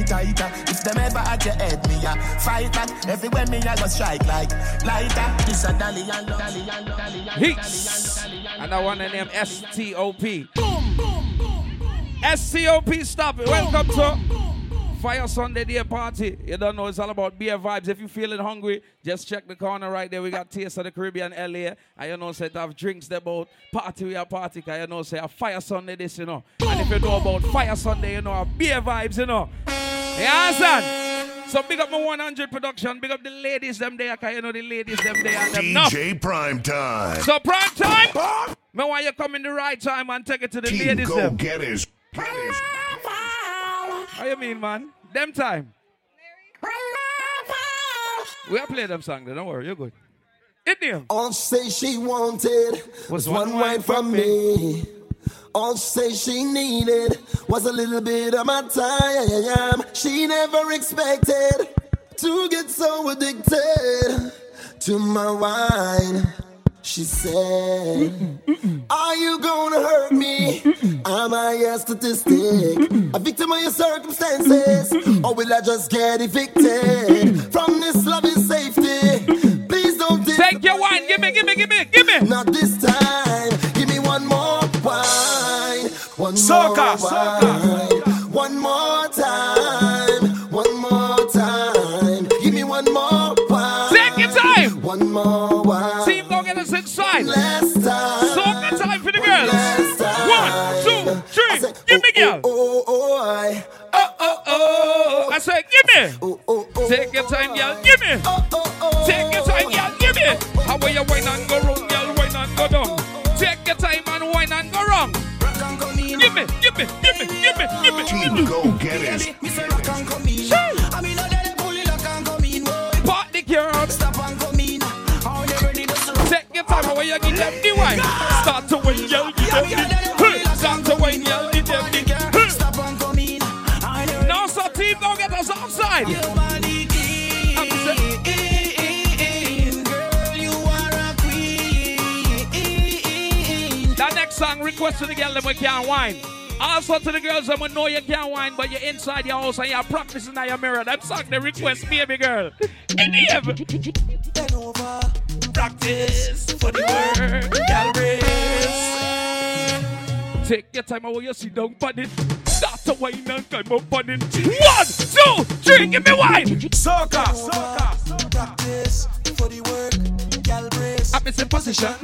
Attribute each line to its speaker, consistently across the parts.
Speaker 1: it tighter. If them ever at your head, me a fight back. Everywhere me I go strike like lighter. This a dolly and dolly and dolly and
Speaker 2: Heats. And I want the name S-T-O-P. Boom, boom, boom, S-T-O-P, stop it. Welcome to Fayah Sunday Day Party. You don't know it's all about beer vibes. If you're feeling hungry, just check the corner right there. We got Taste of the Caribbean LA. And you know, say to have drinks there about party we are party. Cause you know, say a Fayah Sunday this, you know. And if you know about Fayah Sunday, you know, beer vibes, you know. You understand? So big up my 100 production. Big up the ladies them there. Cause you know the ladies them there. And them
Speaker 3: DJ Prime Time.
Speaker 2: So prime time. Me want you come in the right time and take it to the
Speaker 3: Team
Speaker 2: ladies
Speaker 3: Go
Speaker 2: them.
Speaker 3: Getters.
Speaker 2: How you mean, man? Them time. We'll play them song, then. Don't worry, you're good. It name.
Speaker 1: All say she wanted was one wine from me. All say she needed was a little bit of my time. She never expected to get so addicted to my wine. She said, Are you gonna hurt me? Am I a statistic? A victim of your circumstances? Or will I just get evicted from this loving safety? Please don't
Speaker 2: take your wine. Give me, give me, give me, give me.
Speaker 1: Not this time.
Speaker 2: Soca.
Speaker 1: One more time. One more time. Give me one more wine.
Speaker 2: Take your time.
Speaker 1: One more wine.
Speaker 2: Team, go get us inside.
Speaker 1: Last time.
Speaker 2: Soca time for the girls. One, two, three. Give me, girl.
Speaker 1: Oh, oh, I.
Speaker 2: Oh, oh, oh. I said, give me.
Speaker 1: Oh, oh, oh.
Speaker 2: Take your time, girl. Give me.
Speaker 1: Oh, oh, oh.
Speaker 2: Take your time, girl. Give me. How will you wine and Give me, give me, give me, give me, give me.
Speaker 3: Team Go Getters.
Speaker 2: Party girl. Take your time away, you give them the wine. Start to wine, girl, give them the. Start to wine, girl, give them the. Hey. Now, so team, go get us outside. Next song request to the girl that we can't wine. Also to the girls that we know you can't wine, but you're inside your house and you're practicing at your mirror. That song they request, baby girl. In the heaven. Practice for the word, girl. Take your time away, you sit down on it. Start to wine and climb up on it. One, two, three, give me wine. Soca, soca.
Speaker 4: Practice for the work,
Speaker 2: I'm in position.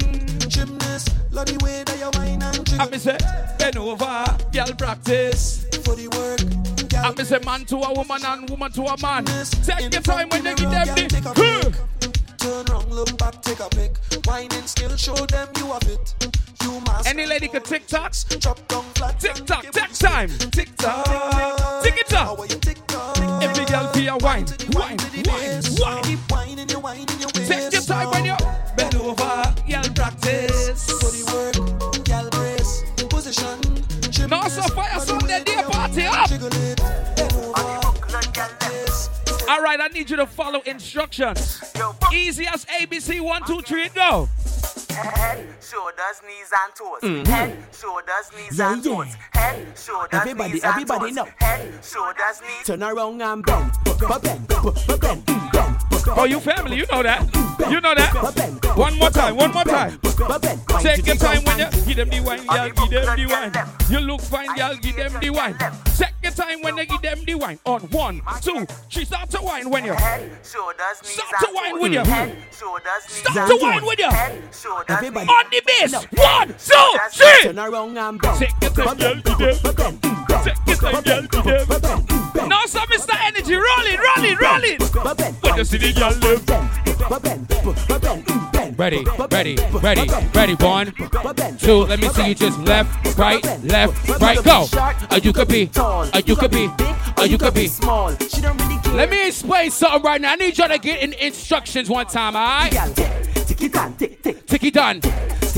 Speaker 4: Gymnast, love the way that you whine and jiggle.
Speaker 2: I'm in say, bend over, girl practice.
Speaker 4: For the work, gal
Speaker 2: I'm say man to a woman and woman to a man. Take your
Speaker 4: the
Speaker 2: time when they
Speaker 4: front,
Speaker 2: give them
Speaker 4: girl,
Speaker 2: the.
Speaker 4: Turn round, look back, take a pic. Whining skill, show them you have it. You must.
Speaker 2: Any lady could tick tock.
Speaker 4: Drop down flat.
Speaker 2: Tick tock, tick time. Tick tock. Tick it up.
Speaker 4: are you tick tock?
Speaker 2: Every girl be a wine, wine, wine, wine.
Speaker 4: Keep whining, you whining your waist.
Speaker 2: Take your time when you
Speaker 4: Position.
Speaker 2: Now so Fayah Sunday day party up.
Speaker 4: Jiggle it. Bend over.
Speaker 2: All right, I need you to follow instructions. Easy as ABC. One, two, three, go.
Speaker 5: Head, shoulders, knees and toes. Mm-hmm. Head, shoulders, knees
Speaker 6: Yeah,
Speaker 5: and
Speaker 6: yeah.
Speaker 5: toes. Head, shoulders,
Speaker 6: Everybody-
Speaker 5: knees
Speaker 6: everybody
Speaker 5: and toes. Head, shoulders, knees.
Speaker 6: Turn around and bend. Bend, bend, bend, bend, bend.
Speaker 2: Oh, you family, you know that. You know that. One more time, one more time. Take your time when you give them the wine, girl, give them the wine. You look fine, girl, give them the wine. Take your time when you give them the wine. On one, two, three, start to wine when you.
Speaker 5: Head, shoulders, knees
Speaker 2: Start to wine with you.
Speaker 5: Head, shoulders, knees
Speaker 2: Start to wine with you.
Speaker 6: Everybody.
Speaker 2: On the bass. One, two, three.
Speaker 6: Turn around and bend.
Speaker 2: Take your time, girl, give them. Take your Now, so Mr. Energy, roll it, roll it, roll it. When you see the girl. Ready, ready, ready, ready. One, two. Let me see you just left, right, left, right. Go. Or you could be, or you could be, or you could be.
Speaker 6: Small.
Speaker 2: Let me explain something right now. I need y'all to get in instructions one time, alright?
Speaker 6: Tick it.
Speaker 2: Ticky done.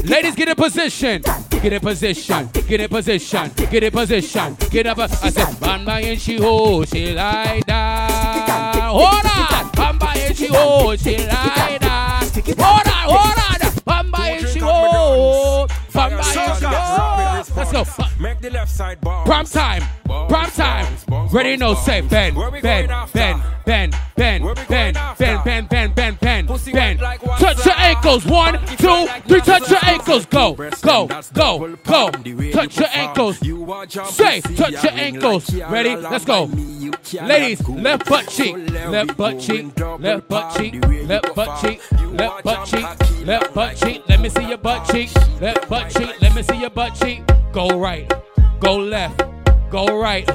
Speaker 2: Ladies, get in position. Get in position. Get in position. Get in position. Get up. I said, Bamba and she hold, she lie down. Hold on. Bamba and she hold, she lie down. Hold on, hold on. Bamba and she ho. Bamba and. Let's go.
Speaker 7: Make the left side bounce.
Speaker 2: Prime time. Prime time. Ready, no, say, bend,
Speaker 7: after?
Speaker 2: bend, bend, bend, bend, bend,
Speaker 7: Pussy
Speaker 2: bend.
Speaker 7: wet like water.
Speaker 2: Touch your ankles. One, two, three. Touch your ankles. Go, go, go, go.
Speaker 7: palm. The way
Speaker 2: Touch your ankles.
Speaker 7: You want jump
Speaker 2: Say, touch your ankles. Ready? Let's go.
Speaker 7: by me, you cannot
Speaker 2: Ladies, left butt cheek, left butt cheek, left butt cheek,
Speaker 7: The way you
Speaker 2: left butt cheek, left butt cheek, left butt cheek. Let me see your butt cheek, left butt cheek. Let me see your butt cheek. Go right, go left, go right,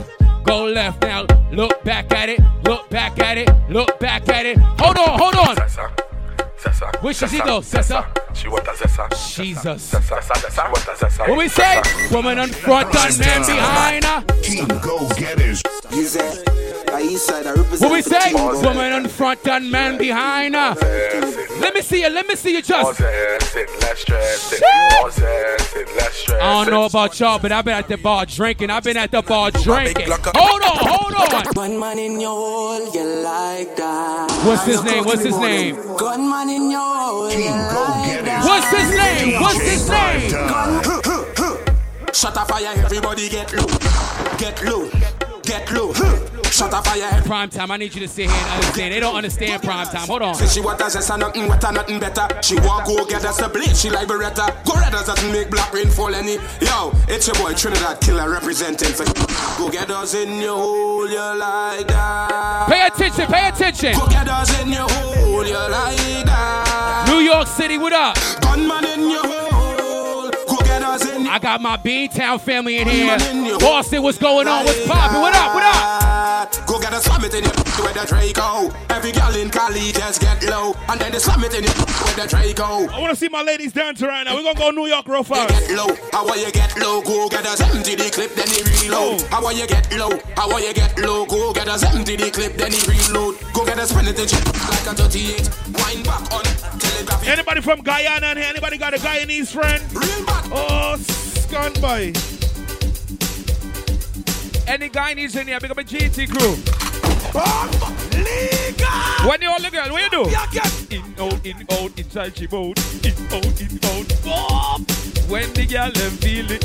Speaker 2: go left. Now look back at it, look back at it, look back at it. Hold on, hold on. Where should she go, Sessa?
Speaker 3: She want a Sessa.
Speaker 2: Jesus.
Speaker 3: Sessa, Sessa. She want a Sessa.
Speaker 2: What we say? Woman on front and man behind her.
Speaker 8: Team Go Getters.
Speaker 9: You say, I east side, I represent
Speaker 2: What we say? Woman on front and man behind her. Let me see you, let me see you just.
Speaker 3: Possessing,
Speaker 2: I don't know about y'all, but I've been at the bar drinking. I've been at the bar drinking. Hold on, hold on.
Speaker 6: One man in your hole, you like that.
Speaker 2: What's his name? What's his name?
Speaker 6: Gunman in your hole, you like that.
Speaker 2: What's his name? What's his name?
Speaker 6: Shut a fire, everybody get low. Get low. Get low. Shut a fire,
Speaker 2: Prime time. I need you to sit here and understand. They don't understand prime time. Hold on.
Speaker 6: Say she want us a nothing wetter, nothing better. She want go get us a blade, she like Beretta. Go red us doesn't make black rain fall any. Yo, it's your boy Trinidad Killer representing for Go get us in your hole, you like that.
Speaker 2: Pay attention, pay attention.
Speaker 6: Go get us in your hole, you like that.
Speaker 2: New York City, what up?
Speaker 6: Gunman in your hole. Go get us in
Speaker 2: I got my Beantown family in here. Boston, what's going on? What's poppin'? What up? What up?
Speaker 6: Go get a slam it in your with the Draco. Every girl in Cali just get low. And then they slam it in your with the Draco.
Speaker 10: I want to see my ladies dance right now. We're going to go New York real fast.
Speaker 6: Get low, how will you get low? Go get us empty the clip, then he reload. Oh. How will you get low? How will you get low? Go get us empty the clip, then he reload. Go get us spin it in your like a 38. Wind back on telegraphy.
Speaker 10: Anybody from Guyana in here? Anybody got a Guyanese friend?
Speaker 6: Real back.
Speaker 10: Oh, scan by.
Speaker 2: Any guy needs in here, big up a GT crew. When you all the girl, what you do? In, out, in, out, inside she boat. In, out, in, out. Boom. When the girl them feel it,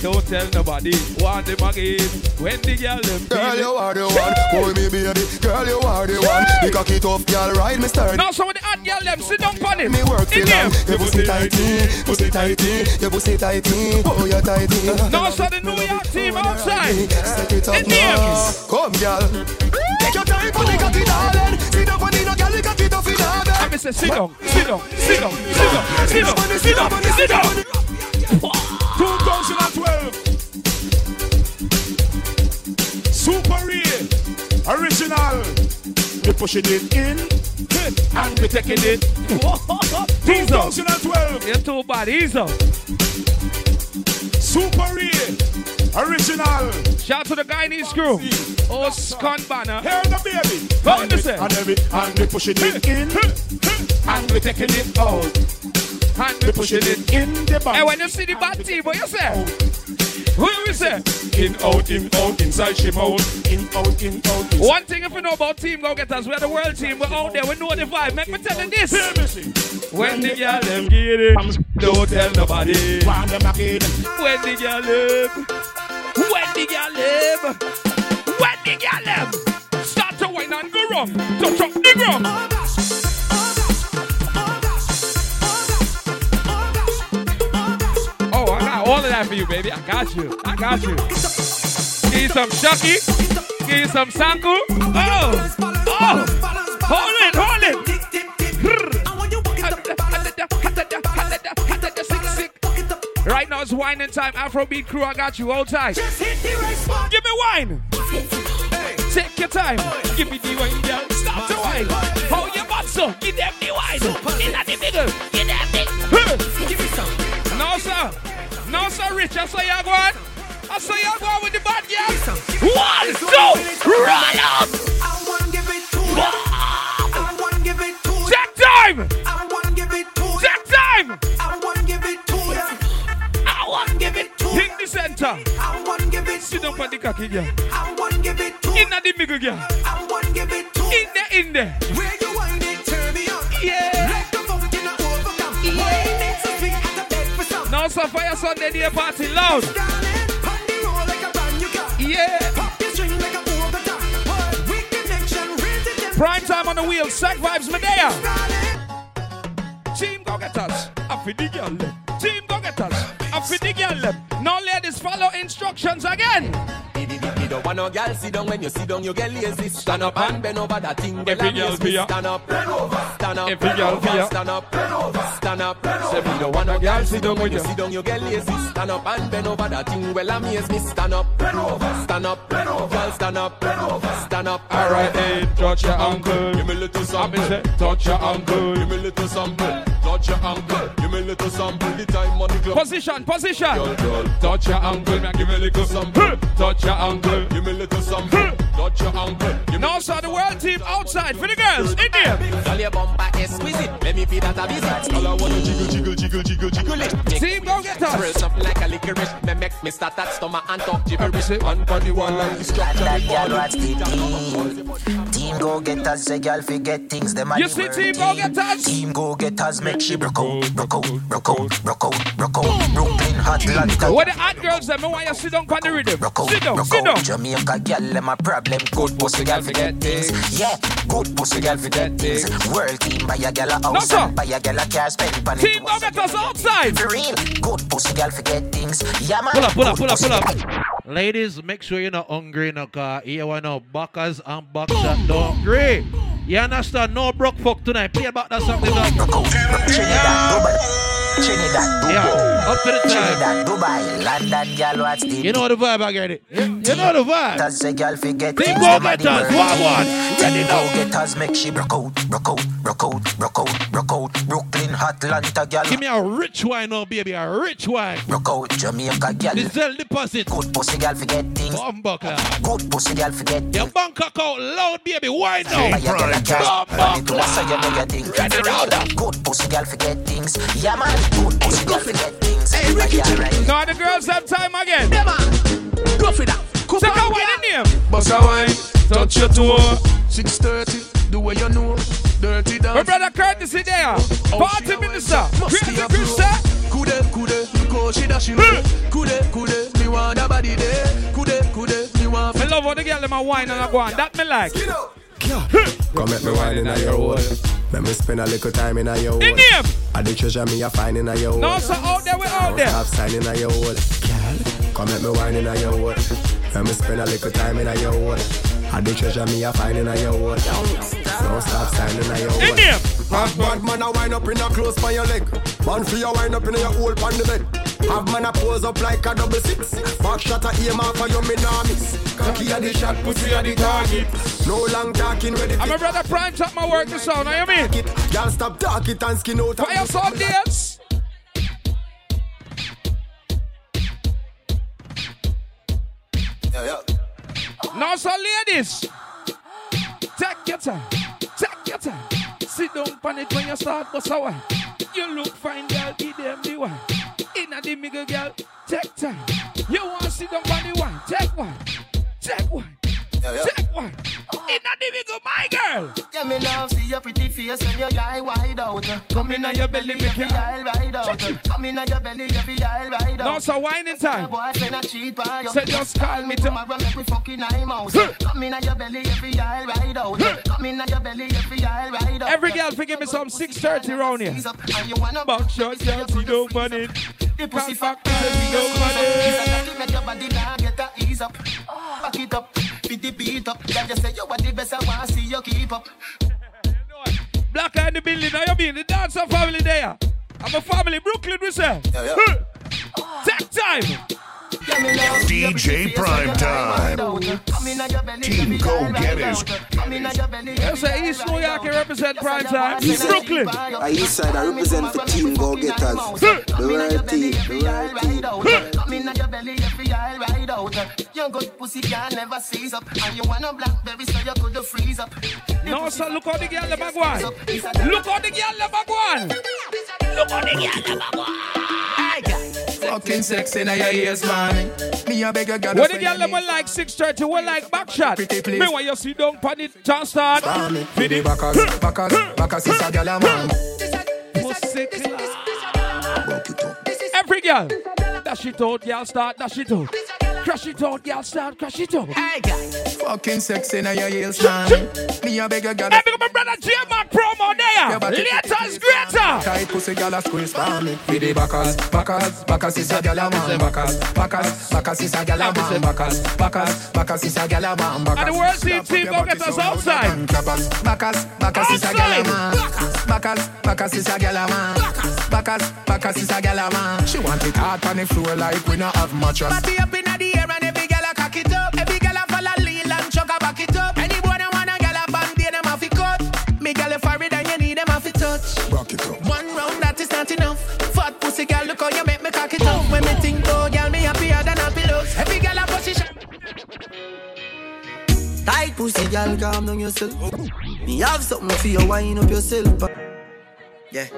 Speaker 2: don't tell nobody. Want them again. When the girl them feel
Speaker 9: Girl, you are the one. Hold me, baby. Girl, you are the one. The cocky tough girl, ride me stern.
Speaker 2: Now some of the hot girl them sit down on him.
Speaker 9: Me work
Speaker 2: In
Speaker 9: for them. Your pussy tighty, pussy tighty, your pussy tighty. Oh, you tighty.
Speaker 2: Now so the New York team outside.
Speaker 9: Set it up
Speaker 2: In there.
Speaker 9: now. Come, girl. Take your time for the cocky, darling. Sit down for the girl, the cocky
Speaker 2: I me say sit down, sit down, sit down, sit down, sit down, sit down, sit down.
Speaker 10: 2012. Super real. Original. We pushing it in.
Speaker 2: And we taking it. Ease up.
Speaker 10: 2012.
Speaker 2: You're too bad. Ease up.
Speaker 10: Super real. Original.
Speaker 2: Shout out to the Guyanese crew. Oh, Scon Banner.
Speaker 10: Hear the baby.
Speaker 2: What to say?
Speaker 10: And and we pushing it in.
Speaker 2: And we taking it out. And we pushing it.
Speaker 10: it in the back.
Speaker 2: And when you see the bad team, what you say? What you say?
Speaker 10: In, out, in, out, inside she mouth. In, out, in, out, inside.
Speaker 2: One thing if you know about Team Go Getters, we're the world team. We're out there. We know the vibe. Make me tell you this.
Speaker 10: Hear me sing.
Speaker 2: When the girl them get it, don't tell nobody.
Speaker 10: Wind them back in.
Speaker 2: When the girl them, when the girl them, when the girl them, start to wine and go wrong. Touch up the ground. You, baby. I got you. I got you. Give you some Chucky. Give you some Sanku. Oh, oh. Hold it, hold it. Right now it's whining time. Afrobeat crew, I got you. Hold tight. Right Give me wine. Take your time. Give me the wine, girl. Stop the wine. Hold your butt so. Give them the wine. In the middle. Give them the. Give me some. No, sir. No, sir, Rich. I saw you go on. I saw you go on with the bad girl. One, two, run up. Check time. I wanna give it to you. Check time. I want give it to you. I want to give it to you. Hit the center.
Speaker 6: I want give it
Speaker 2: Sit down on the cocky, girl.
Speaker 6: I want give it to
Speaker 2: In the middle, girl.
Speaker 6: I want give it to
Speaker 2: In there, in there.
Speaker 6: Where you wind it, turn me on.
Speaker 2: Yeah. Now so Fayah Sunday day party loud. Yeah. Prime time on the wheel. Sack vibes Medea. Team Go Getters. Girl. Team Go Getters. Girl. Now ladies follow instructions again.
Speaker 7: You don't want no girl sit down when you sit down, you get lazy. Stand up and bend over that thing.
Speaker 2: Every
Speaker 7: Well,
Speaker 2: girl
Speaker 7: amaze
Speaker 2: for
Speaker 7: Stand up, bend over, stand up,
Speaker 2: Every
Speaker 7: bend
Speaker 2: girl
Speaker 7: over,
Speaker 2: for ya.
Speaker 7: stand up, bend over, stand up. Say me don't want no girl sit down when you sit down, you get lazy. Stand up and bend over that thing. Well, amaze me. Stand up, bend over, stand up, bend over, girl, stand up, bend over, stand up.
Speaker 2: Alright, hey, touch your uncle.
Speaker 7: Give me a little sample.
Speaker 2: touch your uncle.
Speaker 7: Give me a little sample. Touch your uncle. Give me a little sample. The time on the club.
Speaker 2: Position, position.
Speaker 7: Girl, girl.
Speaker 2: Touch your uncle, man. Give me a little sample. Touch your uncle.
Speaker 7: Give me a little sample. Touch your uncle. Give me
Speaker 2: Now, so the world team outside for the girls. In there.
Speaker 7: Girl, your bumper exquisite. Let me feel that a visit. All I wanna jiggle, jiggle, jiggle, jiggle, jiggle it.
Speaker 2: Team go get us.
Speaker 7: Swirl something like a licorice. Me make me start that stomach and talk gibberish. One on the one like the structure.
Speaker 11: That girl
Speaker 7: fall.
Speaker 11: team. Team go get us, say girl forget things. Them
Speaker 2: You see team go get us?
Speaker 11: Team go get us, make she broke out, broke out, broke out, broke out, broke out. Brooklyn, Atlanta.
Speaker 2: Where the hot girls them, me want you sit down on the rhythm.
Speaker 11: Broke out,
Speaker 2: Sit down,
Speaker 11: broke
Speaker 2: sit down.
Speaker 11: out. Jamaica girl, them a problem. Good pussy girl forget things. Yeah, good pussy girl forget things. World team buy a girl a house and buy a girl a car spend on it.
Speaker 2: Team go get us outside.
Speaker 11: For real, good pussy girl forget things. Yeah man.
Speaker 12: Pull up, pull up, pull up, pull up. Ladies, make sure you're not hungry no car. Here we know backers and backshot don't hungry. You understand? No broke fuck tonight. Play about that something.
Speaker 11: Out. Trinidad, Dubai. Trinidad, Dubai.
Speaker 12: Yeah, up to the time.
Speaker 11: Trinidad, Dubai, London, girl, watch the
Speaker 12: You know the vibe, I get it. You know the vibe.
Speaker 11: Us a girl forget things,
Speaker 12: go get
Speaker 11: the
Speaker 12: us. One, one. Ready now.
Speaker 11: go get us, make she broke out, broke out, broke out, broke out, broke out. Brooklyn, Atlanta, girl,
Speaker 12: Give me a rich wine now, baby. A rich wine.
Speaker 11: broke out. Jamaica, girl,
Speaker 12: The sell deposit.
Speaker 11: good pussy, girl forget things.
Speaker 12: Bumbuckler.
Speaker 11: Good pussy, girl forget
Speaker 12: Your
Speaker 11: things.
Speaker 12: bank account loud, baby. Wine now.
Speaker 11: a girl a car,
Speaker 12: Bum,
Speaker 11: run it to
Speaker 12: bum,
Speaker 11: us, so you know your thing.
Speaker 12: Ready now.
Speaker 11: Good pussy, girl forget things. Yeah man, good pussy, girl things. Hey, Ricky,
Speaker 2: Now the girls have time again.
Speaker 7: Go for that. Go
Speaker 2: Take
Speaker 7: for
Speaker 2: a wine in there.
Speaker 7: Bust a wine, touch your toe. 630, do what you know. Dirty
Speaker 2: My brother Curtis is there.
Speaker 7: Oh,
Speaker 2: Party
Speaker 7: she
Speaker 2: minister.
Speaker 7: wine. Must
Speaker 2: Crazy
Speaker 7: be a
Speaker 2: Chris
Speaker 7: flow.
Speaker 2: sir.
Speaker 7: Kude, kude, go she dash it. Kude, kude, me want a body there. Kude, kude, me want.
Speaker 2: Me love how the girl them a wine and a go on. That me like.
Speaker 13: Come make me wine in a your hole. Let me spend a little time in a your.
Speaker 2: In him.
Speaker 13: I the treasure me a find in a your hole.
Speaker 2: No, so out there, we out there.
Speaker 13: Stop sign in a your hole. Come make me wine in a your hole. Let me spend a little time in a your hole. I the treasure me a find in a your hole. No stop sign in a your hole.
Speaker 2: In.
Speaker 10: Have bad man a wind up in a close by your leg. Man for your wind up in your hole pan the bed. Have man a pose up like a double six. Back shot a aim off for your me nah miss. Cocky a the shot, pussy a the target. No long talking with the
Speaker 2: I'm a brother Prime top my work this sound. Know you mean?
Speaker 10: it. Y'all stop talk it and skin out.
Speaker 2: Fire some dance. Now, so ladies, take your time, take your time. Sit down it when you start bust a wine. You look fine, girl, give them the wine. Inna the middle, girl, take time. You want to sit down on the wine, take one, take one, take Inna the middle, my girl.
Speaker 1: Yeah, me love see your pretty face when your eye wide out. Come in your belly, every eye ride out. Come in your belly, every eye ride out.
Speaker 2: Now, so whining time.
Speaker 1: Boyfriend a cheat by you.
Speaker 2: Say just call me to-
Speaker 1: tomorrow, make we fucking eye mouse. Come in your belly, every eye ride out. Come in your belly, every eye ride out.
Speaker 2: Every girl forgive me some 630 round here.
Speaker 1: And you wanna
Speaker 2: Back shot, girl, see no money.
Speaker 1: The pussy
Speaker 2: Fuck, no money.
Speaker 1: Make your body now get a ease up. Back it up, beat the beat up. Girl, you say you are the best, I wanna see you keep up.
Speaker 2: Black eye in the building, now you mean the dancer family there. I'm a family, Brooklyn, we say. Take time.
Speaker 3: DJ Prime Time. Team Go Getters.
Speaker 2: You say East New York, you represent prime time. Brooklyn.
Speaker 14: I east side, I represent the team go getters. The world team, the world team.
Speaker 1: In your belly, every eye ride out. Your good pussy can never seize up. And you want a blackberry so you could freeze up.
Speaker 2: No, sir, look how the girl them a go on. Look how the girl them a go on. Look how the girl them a go
Speaker 7: Fucking sex in your ears, man. Me a beg a girl.
Speaker 2: What the girl them like 630, will like back shot. Me when you see down pan it, just start.
Speaker 7: The backers, backers, backers is a girl a man.
Speaker 2: Every girl. Dash it out, girl, start dash it out. Crash it out, girl, start crash it out.
Speaker 9: Hey, girl. Fucking sexy now your heels, man. Me a beg a girl.
Speaker 2: Hey, big up my brother J Mac promo there. Later's greater.
Speaker 9: Tight pussy girl a squeeze for me. With the backers, backers, backers is a girl a man. Backers, backers, backers is a girl a man. Backers, backers, backers is a girl a man. Backers.
Speaker 2: And the world team team Go Getters outside.
Speaker 9: Backers, backers is a girl a man. Backers, backers is a girl a man. Backers, backers is a girl a man. She want it hard on the floor like we not have mattress.
Speaker 5: Party up inna the touch.
Speaker 9: Back it up.
Speaker 5: One round that is not enough. Fat pussy girl, look how you make me cock it up. When me think oh girl, me happier than a pillows. Every girl a position.
Speaker 15: Tight pussy, girl, calm down yourself. Me have something for you, wind up yourself. Yeah,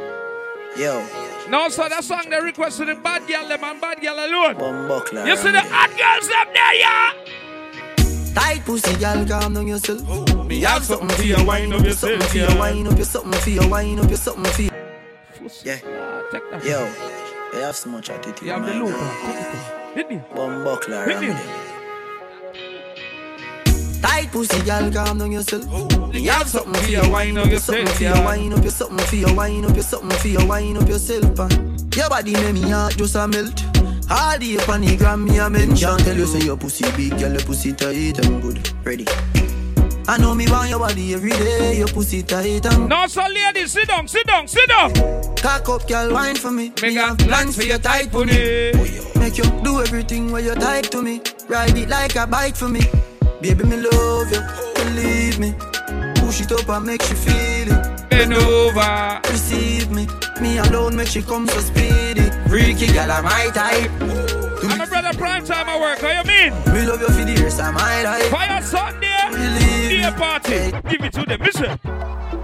Speaker 15: yo.
Speaker 2: No, so that song they requested the bad girl them and bad girl alone.
Speaker 15: Bumbuckler.
Speaker 2: You see the hot girls up there, yeah?
Speaker 15: Tight pussy, girl, calm down yourself.
Speaker 2: Oh, me have something for you, wind up yourself,
Speaker 15: Something for you,
Speaker 2: yeah.
Speaker 15: wind up your something for you, wind up your something for you. Yeah, yo. You have so much attitude,
Speaker 2: You have the
Speaker 15: man.
Speaker 2: loop. Hit me.
Speaker 15: Bumbuckler.
Speaker 2: Hit me.
Speaker 15: Tight pussy, girl, calm down yourself. Me have something for you,
Speaker 2: wind
Speaker 15: wind
Speaker 2: up
Speaker 15: your
Speaker 2: yourself,
Speaker 15: something for you,
Speaker 2: yeah.
Speaker 15: wind up your something for you, wind up your something for you, wind up yourself. Your body make me heart just a melt. All the up on the gram me a mention. Tell you say your pussy big, girl, your pussy tight and good. Ready. I know me want your body every day, your pussy tight and
Speaker 2: No, so ladies, sit down, sit down, sit down.
Speaker 15: Cock up, girl, wine for me.
Speaker 2: Me got plans for your tight booty.
Speaker 15: Make you do everything where you tight to me. Ride it like a bike for me. Baby, me love you, believe me. Push it up and make you feel it.
Speaker 2: Bend over.
Speaker 15: Receive me. Me alone make she come so speedy. Freaky girl, I'm my type.
Speaker 2: I'm a brother prime time at work, how you mean?
Speaker 15: Me love you for the rest of my life.
Speaker 2: Fayah Sunday,
Speaker 15: Believe
Speaker 2: day party. Give it to them, listen.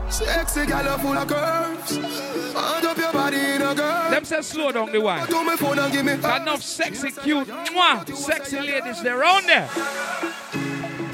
Speaker 9: Sexy girl full of curves. Hand up your body in a girl.
Speaker 2: Them say slow down the wine.
Speaker 9: Do me phone and give me
Speaker 2: Got enough sexy, cute, mwah, sexy ladies there around there.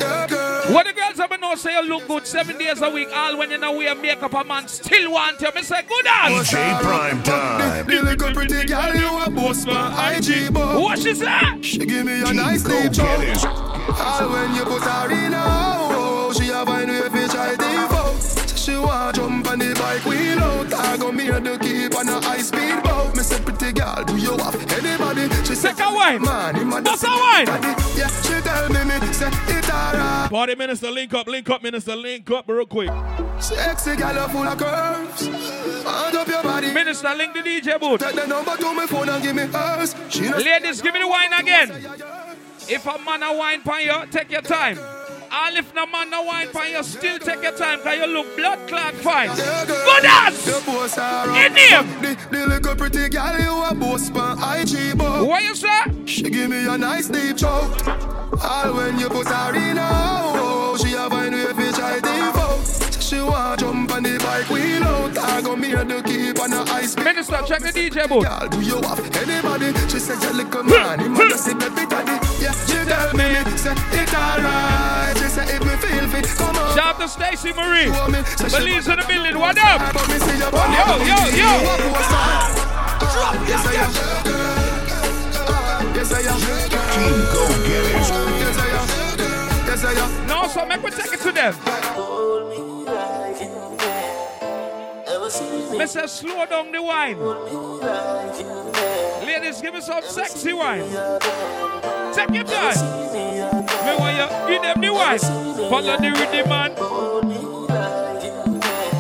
Speaker 2: What the girls ever know say you look good seven days a week, all when you know wear makeup, a man still want you. Me say good on.
Speaker 3: DJ Prime Time.
Speaker 9: The little pretty girl you a boss my IG boy.
Speaker 2: What she say?
Speaker 9: She give me a nice sleep choke. All when you put her in a oh, she have a find way fi try default. She want jump on the bike wheel out. I go me to keep on a high speed
Speaker 2: Take a wine.
Speaker 9: man, him a
Speaker 2: What's a wine?
Speaker 9: Yeah, she tell me me say it alright.
Speaker 12: Party minister, link up, link up, minister, link up real quick.
Speaker 9: Sexy girl full of curves. Hand up your body.
Speaker 2: Minister, link the DJ booth.
Speaker 9: Take the number to my phone and give me hers. She no
Speaker 2: Ladies, give me the wine again. If a man a wine pan you, take your time. And if no man a wine pan you, still take your time, cause you look blood clot fine. Good ass!
Speaker 9: The
Speaker 2: In him!
Speaker 9: The, the little pretty girl you a boss pan IG boy.
Speaker 2: What you say?
Speaker 9: She give me a nice deep choke. All when you put her in a oh, she have a find way fi try default. She want jump on the bike wheel out. I go me to keep on a high speed.
Speaker 2: Minister, check the DJ booth.
Speaker 9: Girl, do you have anybody? She said you little man, him a just see baby daddy. Yeah, she tell me, say it alright. She say if me feel fit, come on.
Speaker 2: Shout to Stacy Marie.
Speaker 9: Show me,
Speaker 2: Belize in the building. What up?
Speaker 9: But me see your body,
Speaker 2: Yo, yo, yo.
Speaker 9: Yes, I am. Yes, I am.
Speaker 3: Team Go Getters.
Speaker 9: Yes, I am. Yes, I am.
Speaker 2: No, so make we take it to them. Mr. Slow down the wine. Ladies, give me some sexy wine. Take your time. Me want you give them the wine. Follow the rhythm, man.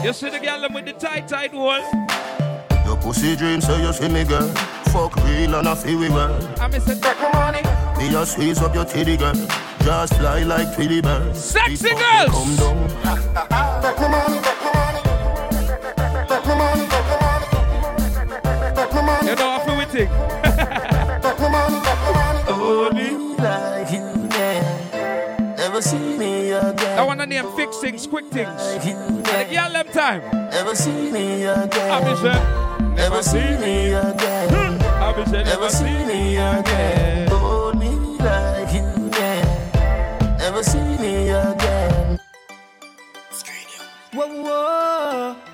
Speaker 2: You see the girl them with the tight, tight hole.
Speaker 16: Your pussy dreams, say you see me girl. Fuck real and I feel we well.
Speaker 2: I miss it. Take my money.
Speaker 16: Me a squeeze up your titty girl. Just fly like Tweety bird.
Speaker 2: Sexy
Speaker 16: Before
Speaker 2: girls.
Speaker 16: Come down.
Speaker 5: Take take my money.
Speaker 2: Hold me.
Speaker 5: Like you, yeah. Never see me again.
Speaker 2: I want to name fix things, quick things. And the them time.
Speaker 5: Never see me again.
Speaker 2: I miss it.
Speaker 5: Never see me again.
Speaker 2: I miss it.
Speaker 5: Never see me again. Me like you can. Never see me again.
Speaker 15: Whoa, whoa.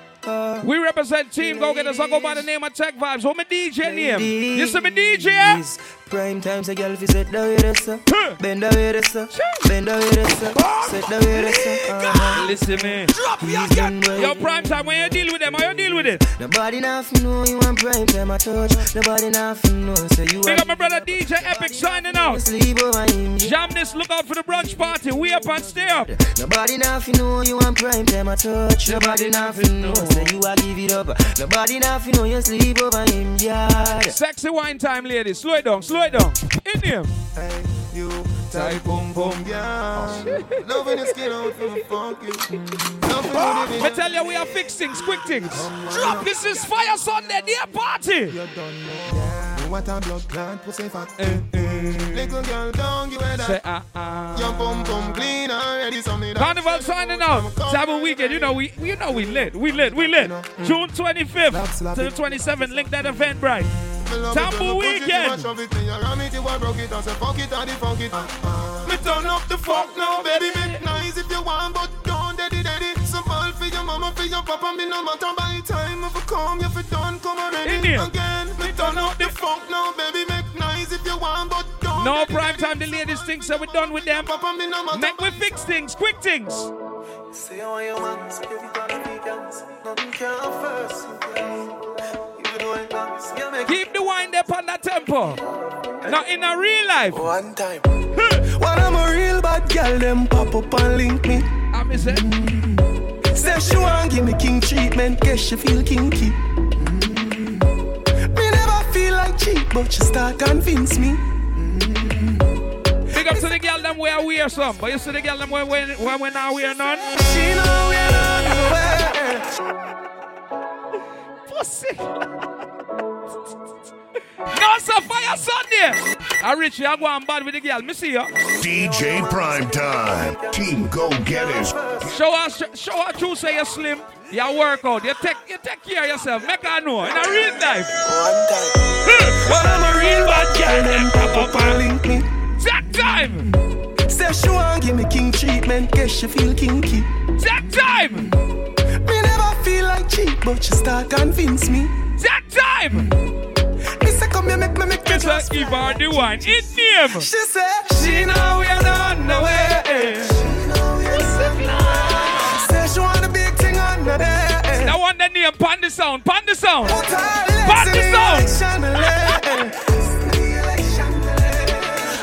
Speaker 2: We represent Team Go Getters. I go by the name of Tek Vybez. What my DJ name? You see me DJ?
Speaker 5: Prime time, so girl, if you set the way this up, bend the way this up, bend the way this up, set the way this up. Uh-huh.
Speaker 2: Listen, man. Yo, prime time, when you deal with them, how you deal with it?
Speaker 5: Nobody nothing know you want prime time, I touch. Nobody nothing know, so you
Speaker 2: Big up my brother DJ Epic signing out.
Speaker 5: Sleep.
Speaker 2: Jam this, look out for the brunch party. We up and stay up.
Speaker 5: Nobody nothing know you want prime time, I touch. Nobody nothing know, so you a give it up. Nobody nothing know you sleep over him, yeah.
Speaker 2: Sexy wine time, ladies. Slow it down, slow it down. In him.
Speaker 9: Hey, you tight boom boom, yeah. Loving the skin out from the funky.
Speaker 2: I tell you, we are fixing quick things. Drop. This is Fayah Sunday, dear party.
Speaker 9: You don't know. What a blood clot, pussy fat. Eh, eh. Little girl, don't give it
Speaker 2: Say, uh, uh.
Speaker 9: Your bum bum clean already, something.
Speaker 2: Carnival signing out. Double weekend, you know we, you know we lit, we lit, we lit. June 25th to the 27th, link that event bright. Tambo weekend.
Speaker 9: Me turn up the fuck now, baby. Make nice if you want, but don't daddy daddy. Some ball for your mama, for your papa. Me no matter by time if you come, if you done, come already.
Speaker 2: India.
Speaker 9: Again, me turn up the fuck now, baby. Make nice if you want, but don't.
Speaker 2: No
Speaker 9: daddy,
Speaker 2: prime
Speaker 9: daddy.
Speaker 2: time, the ladies think so we're done with them.
Speaker 9: Papa, me no matter
Speaker 2: Make we fix things, quick things.
Speaker 9: Say how you want, give it on the weekends. Nothing can first.
Speaker 2: Keep the wine up on that tempo. Not in a real life.
Speaker 9: One time. Hmm. When I'm a real bad girl, them pop up and link me.
Speaker 2: I miss it.
Speaker 9: Say she want give me king treatment, guess she feel kinky. Hmm. Me never feel like cheap, but she start convince me.
Speaker 2: Big up to the girl them wear wear some, but you see the girl them wear when when we now wear none.
Speaker 9: She know we are
Speaker 2: Pussy. No, sir, Fayah Sunday. I reach you, I go and bad with the girl. Me see you.
Speaker 3: DJ Prime Time. Team Go Getters.
Speaker 2: Show us, show her true say you're slim. You work out. You take, you take care of yourself. Make her know. In a real life.
Speaker 9: When I'm a real bad girl, them pop up and link me.
Speaker 2: That time.
Speaker 9: Say she want give me king treatment, guess she feel kinky.
Speaker 2: That time.
Speaker 9: Me never feel like cheap, but she start convince me.
Speaker 2: That time.
Speaker 9: Me say come here, make me make me
Speaker 2: Just
Speaker 9: just
Speaker 2: give her the wine. In name.
Speaker 9: She say she know we are on the way. She know we are Say she want a big thing on the day.
Speaker 2: That one the name. Pan the sound. Pan the sound.
Speaker 9: Put
Speaker 2: Pan the
Speaker 9: the
Speaker 2: sound.
Speaker 9: election lane.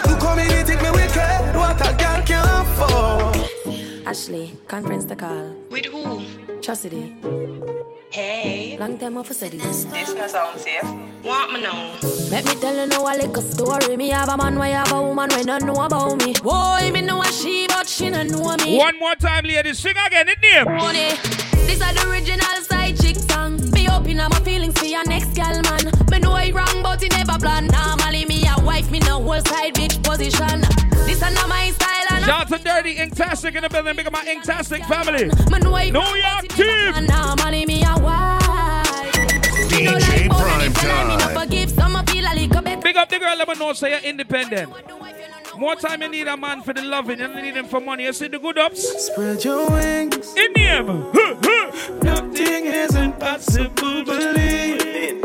Speaker 9: You come in, you think me wicked? What a girl can afford.
Speaker 17: Ashley, conference the call.
Speaker 18: With who?
Speaker 17: Chastity.
Speaker 18: Hey.
Speaker 17: Long time off for study. This
Speaker 18: This no sound safe. Want me now?
Speaker 17: Let me tell you now a little story. Me have a man, why have a woman when don't know about me. Boy, me know a she, but she don't know me.
Speaker 2: One more time, ladies. Sing again. In name.
Speaker 17: Money. This is the original side chick song. Me open up my feelings for your next gal man. Me know I wrong, but it never plan. Normally me a wife, me no whole side bitch position. This is not my style and
Speaker 2: Shout out to Dirty Inktastic in the building. Big up my Inktastic family.
Speaker 17: Me know I
Speaker 2: New York team.
Speaker 17: Normally me a wife.
Speaker 3: DJ Prime
Speaker 17: time. Me no
Speaker 3: Time.
Speaker 17: forgive some. I feel a little bit.
Speaker 2: Big up the girl. Let me know say you're independent. More time you need a man for the loving. You don't need him for money. You see the good ups.
Speaker 9: Spread your wings.
Speaker 2: In. Huh, huh.
Speaker 9: Nothing is impossible, believe.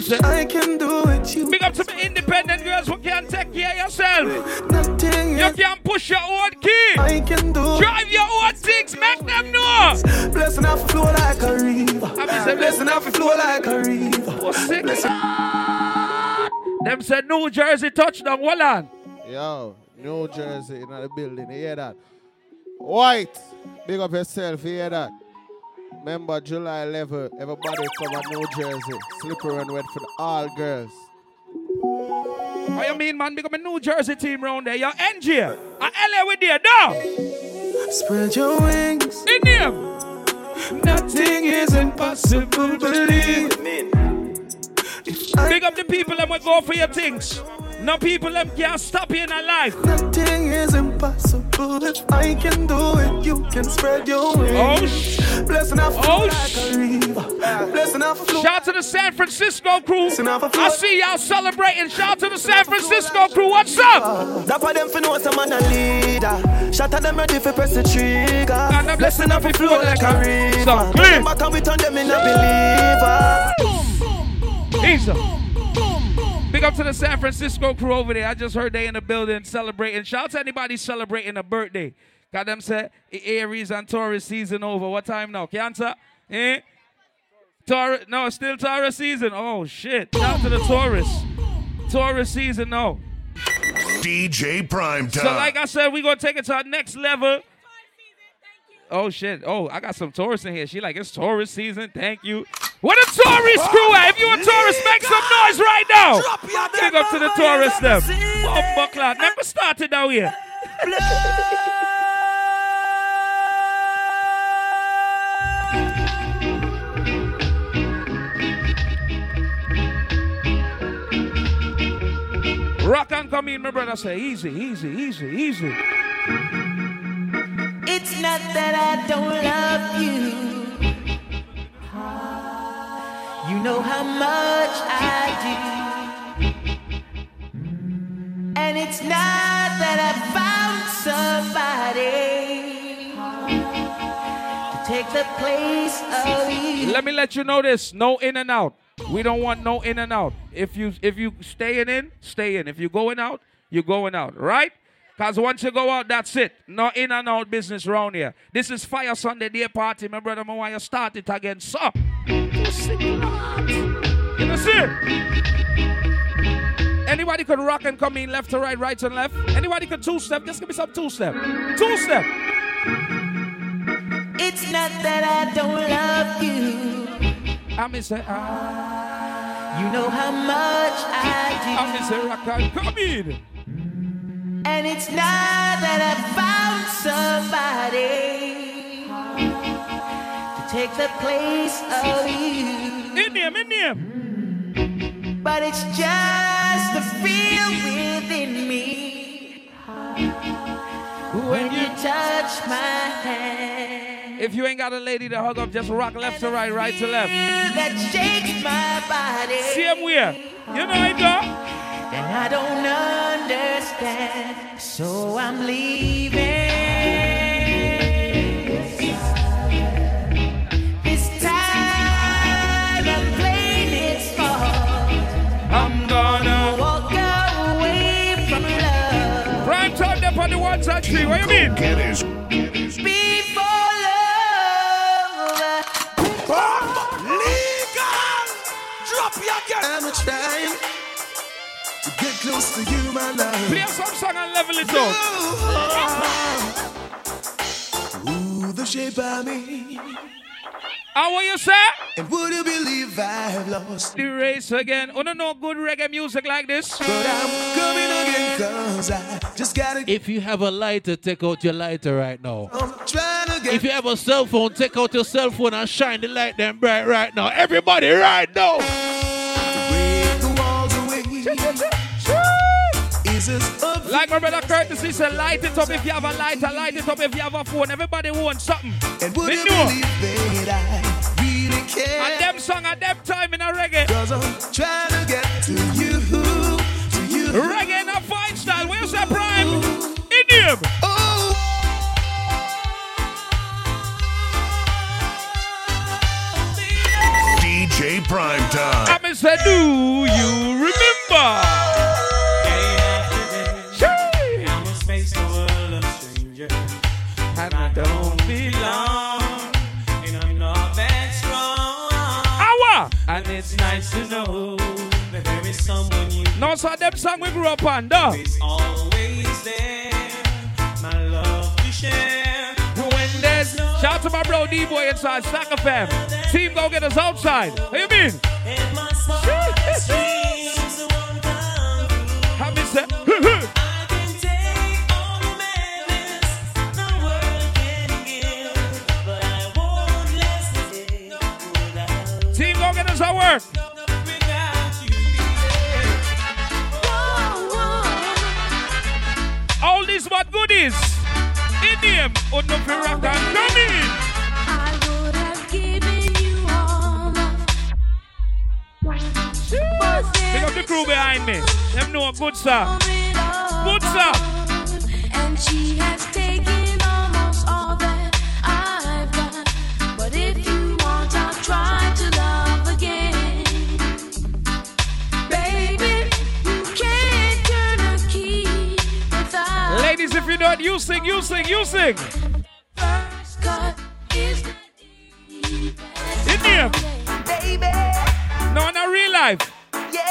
Speaker 2: Say-
Speaker 9: I can do it, you.
Speaker 2: Big up to the independent girls who can take care of yourself.
Speaker 9: Nothing
Speaker 2: You can push your own key.
Speaker 9: I can do
Speaker 2: Drive your own things. Make them know.
Speaker 9: Blessing off the flow like a river.
Speaker 2: Say-
Speaker 9: Blessing off the flow like a river.
Speaker 2: Them said New Jersey touchdown. Hold on.
Speaker 19: Yo, New Jersey in the building. You hear that? White, big up yourself. You hear that? Remember July 11, everybody cover New Jersey. Slippery and wet for the all girls.
Speaker 2: What you mean, man? Big up a New Jersey team round there. You're NG. A LA with you. No.
Speaker 9: Spread your wings.
Speaker 2: In name.
Speaker 9: Nothing is impossible, believe. Me.
Speaker 2: Big up the people that will go for your things. No people them can't stop you in a life.
Speaker 9: Nothing is impossible. If I can do it, you can spread your oh, wings.
Speaker 2: Oh, sh-
Speaker 9: Blessing off
Speaker 2: Oh,
Speaker 9: like
Speaker 2: sh-
Speaker 9: a. Blessing off.
Speaker 2: Shout out to the San Francisco crew. I see y'all celebrating. Shout out to the San Francisco crew. What's up?
Speaker 5: That for them for know some man a
Speaker 15: leader. Shout at them ready for press the trigger.
Speaker 2: And the
Speaker 15: Blessing off it flow like a river.
Speaker 2: So clean.
Speaker 15: Back and we turn them in a believer.
Speaker 2: Easy. Big up to the San Francisco crew over there. I just heard they in the building celebrating. Shout out to anybody celebrating a birthday. Got them said Aries and Taurus season over. What time now? Cancer? Eh? Taurus? No, still Taurus season. Oh shit! Shout out to the Taurus. Taurus season now.
Speaker 3: DJ Prime Time.
Speaker 2: So like I said, we gonna take it to our next level. Oh shit! Oh, I got some Taurus in here. She like it's Taurus season. Thank you. What a Taurus crew at? If you a Taurus, make some noise right now. Big up to the Taurus them. Oh, buckler. Never started down here. Rock and come in, my brother. Say easy, easy, easy, easy.
Speaker 20: It's not that I don't love you. You know how much I do. And it's not that I found somebody to take the place of you.
Speaker 2: Let me let you know this. No in and out. We don't want no in and out. If you if you staying in, stay in. If you going out, you're going out, right? Cause once you go out, that's it. No in and out business around here. This is Fayah Sunday Day Party, my brother. I want you start it again, so. You know, see? Anybody could rock and come in left to right, right to left. Anybody could two step. Just give me some two step. Two step.
Speaker 20: It's not that I don't love you.
Speaker 2: I'm say ah.
Speaker 20: You know how much I do.
Speaker 2: I'm say rock and come in.
Speaker 20: And it's not that I found somebody to take the place of you.
Speaker 2: In him, in him.
Speaker 20: But it's just the feel within me when you touch my hand.
Speaker 2: If you ain't got a lady to hug up, just rock left to right, right to left.
Speaker 20: That shakes my body.
Speaker 2: See Same way. You know it, go.
Speaker 20: And I don't understand, so I'm leaving. This time I'm playing it smart.
Speaker 2: I'm gonna
Speaker 20: walk away from love.
Speaker 2: Prime time up on the one side tree. What you mean?
Speaker 3: Get his.
Speaker 20: Before love.
Speaker 9: Oh, legal. Drop your girl. How much time to get close to you, my love?
Speaker 2: Play some song and level it out.
Speaker 9: Ooh, the shape of me.
Speaker 2: How what you say?
Speaker 9: And would you believe I've lost
Speaker 2: the race again? Oh no, no good reggae music like this.
Speaker 9: But I'm coming again cause I just gotta
Speaker 12: If you have a lighter, take out your lighter right now.
Speaker 9: I'm trying to get
Speaker 12: If you have a cell phone, take out your cell phone and shine the light them bright right now. Everybody right now.
Speaker 9: break the walls away. Is this a
Speaker 2: Like my brother Curtis, he said, light it up if you have a lighter, light it up if you have a phone. Everybody wants something.
Speaker 9: And would
Speaker 2: Me
Speaker 9: you
Speaker 2: know.
Speaker 9: believe that I really care?
Speaker 2: And them song at them time in a reggae.
Speaker 9: Cause I'm trying to get to you, to you.
Speaker 2: Reggae in a fine style. Where's that prime? In him.
Speaker 9: Oh,
Speaker 3: DJ Prime Time.
Speaker 2: I'm say, do you remember? And
Speaker 21: it's nice to know that there is someone you
Speaker 2: No, so them song we grew up on, though.
Speaker 21: is always there. My love to share.
Speaker 2: When there's shout out to my bro D Boy inside Slacker Fam. Team Go Getters outside. What you mean?
Speaker 21: And my smallest
Speaker 2: Team Go Getters our work. All these what goodies. In him. Oh no fear rock and come in.
Speaker 17: I would have given you all
Speaker 2: Pick up the crew behind me. Them know good song. Good song.
Speaker 17: If you
Speaker 2: know it, you sing, you sing, you sing.
Speaker 17: First cut is the
Speaker 2: In here.
Speaker 17: baby.
Speaker 2: No, not real life.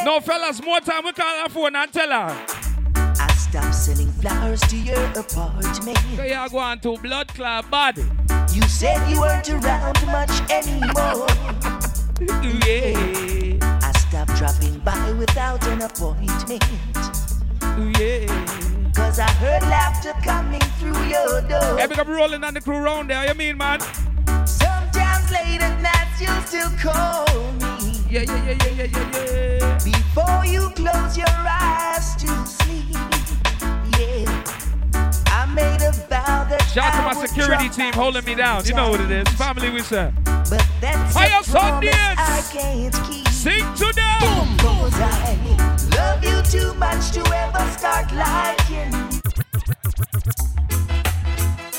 Speaker 2: No, fellas, more time we call her phone and tell her.
Speaker 13: I stopped selling flowers to your apartment.
Speaker 2: So you go on to blood clot body.
Speaker 13: You said you weren't around much anymore.
Speaker 2: yeah.
Speaker 13: I stopped dropping by without an appointment.
Speaker 2: yeah.
Speaker 13: Cause I heard laughter coming through your door.
Speaker 2: Hey, big up rolling on the crew round there. You mean, man?
Speaker 13: Sometimes late at night you'll still call me.
Speaker 2: Yeah, yeah, yeah, yeah, yeah, yeah, yeah.
Speaker 13: Before you close your eyes to sleep. Yeah. I made a vow that
Speaker 2: Shout out
Speaker 13: I
Speaker 2: to my security team holding me down. You know what it is. Family we say.
Speaker 13: But that's
Speaker 2: Fire
Speaker 13: a promise
Speaker 2: Sundays.
Speaker 13: I can't keep.
Speaker 2: Sing to them.
Speaker 13: Cause I love you too much to ever start liking.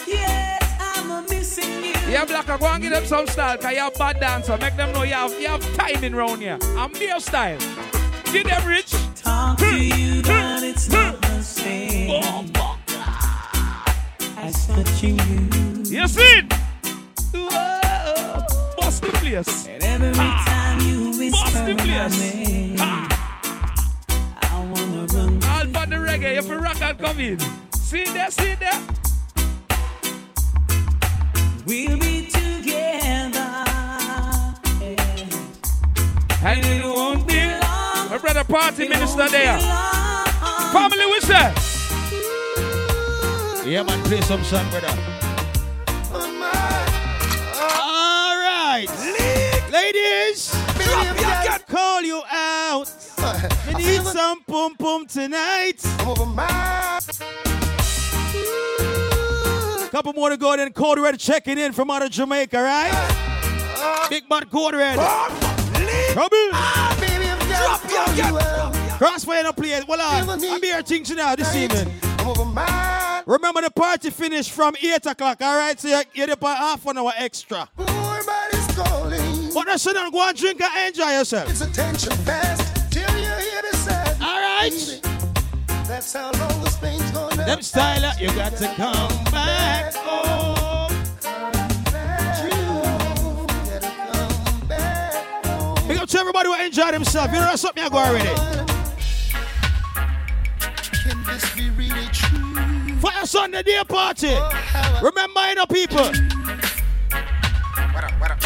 Speaker 22: Yes, I'm a missing you.
Speaker 2: Yeah, Black, I go and give them some style, because you have bad dancer. Make them know you have, you have timing round here. I'm their style. Give them rich.
Speaker 22: Talk to hmm. you, hmm. but it's hmm. not the same as touching you.
Speaker 2: See it? Whoa. Bust the place.
Speaker 22: And every time you ah. whisper
Speaker 2: Bust the
Speaker 22: my
Speaker 2: place. Ah.
Speaker 22: I wanna run.
Speaker 2: All for the reggae. If you rock and come in. See there, see there.
Speaker 22: We'll be together.
Speaker 2: And it won't be long. My brother party minister there. Family we say.
Speaker 10: Yeah, man, play some song, brother. Call you out. We need some pum pum tonight. Couple more to go, then Code Red checking in from out of Jamaica, right? Big Bad Code Red. Trouble. Krossfayah no play. Well, uh, I'm here things now this evening. Remember the party finished from 8 o'clock, all right? So you get up half an hour extra. But that's so don't go and drink and enjoy yourself.
Speaker 1: It's attention fast till you hear the sound.
Speaker 10: All right.
Speaker 1: That's how long the Spain's gonna
Speaker 10: Them styler, you got to come back home. Oh. Big up to come back. Go tell everybody who enjoyed themselves. You know that's something I go already.
Speaker 1: Can this be really true?
Speaker 10: Fayah Sunday day party. Oh, Remember, you know, people.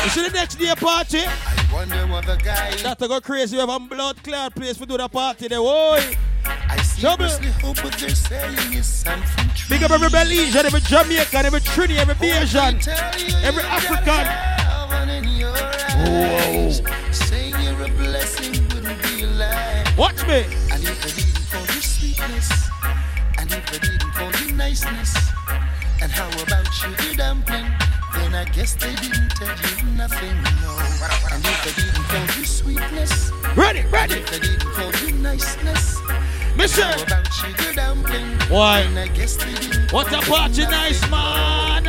Speaker 10: You see the next day party?
Speaker 1: I wonder what the guy
Speaker 10: That to go crazy. We have a blood clot place for do the party there. Boy.
Speaker 1: I seriously hope what they're saying is something true.
Speaker 10: Big up every Belizean, every Jamaican, every Trini, every Bayesian, every African.
Speaker 1: Whoa. Saying you're a blessing wouldn't be a lie.
Speaker 10: Watch me.
Speaker 1: And if I didn't call you sweetness, and if I didn't call you niceness, and how about sugar dumpling? Then I guess they didn't tell you nothing, no. And if I didn't call you sweetness,
Speaker 10: Ready, ready.
Speaker 1: if I didn't call you niceness,
Speaker 10: Mister.
Speaker 1: about sugar dumpling?
Speaker 10: Why?
Speaker 1: Then I guess they didn't
Speaker 10: What a
Speaker 1: call
Speaker 10: party
Speaker 1: you
Speaker 10: nice, man.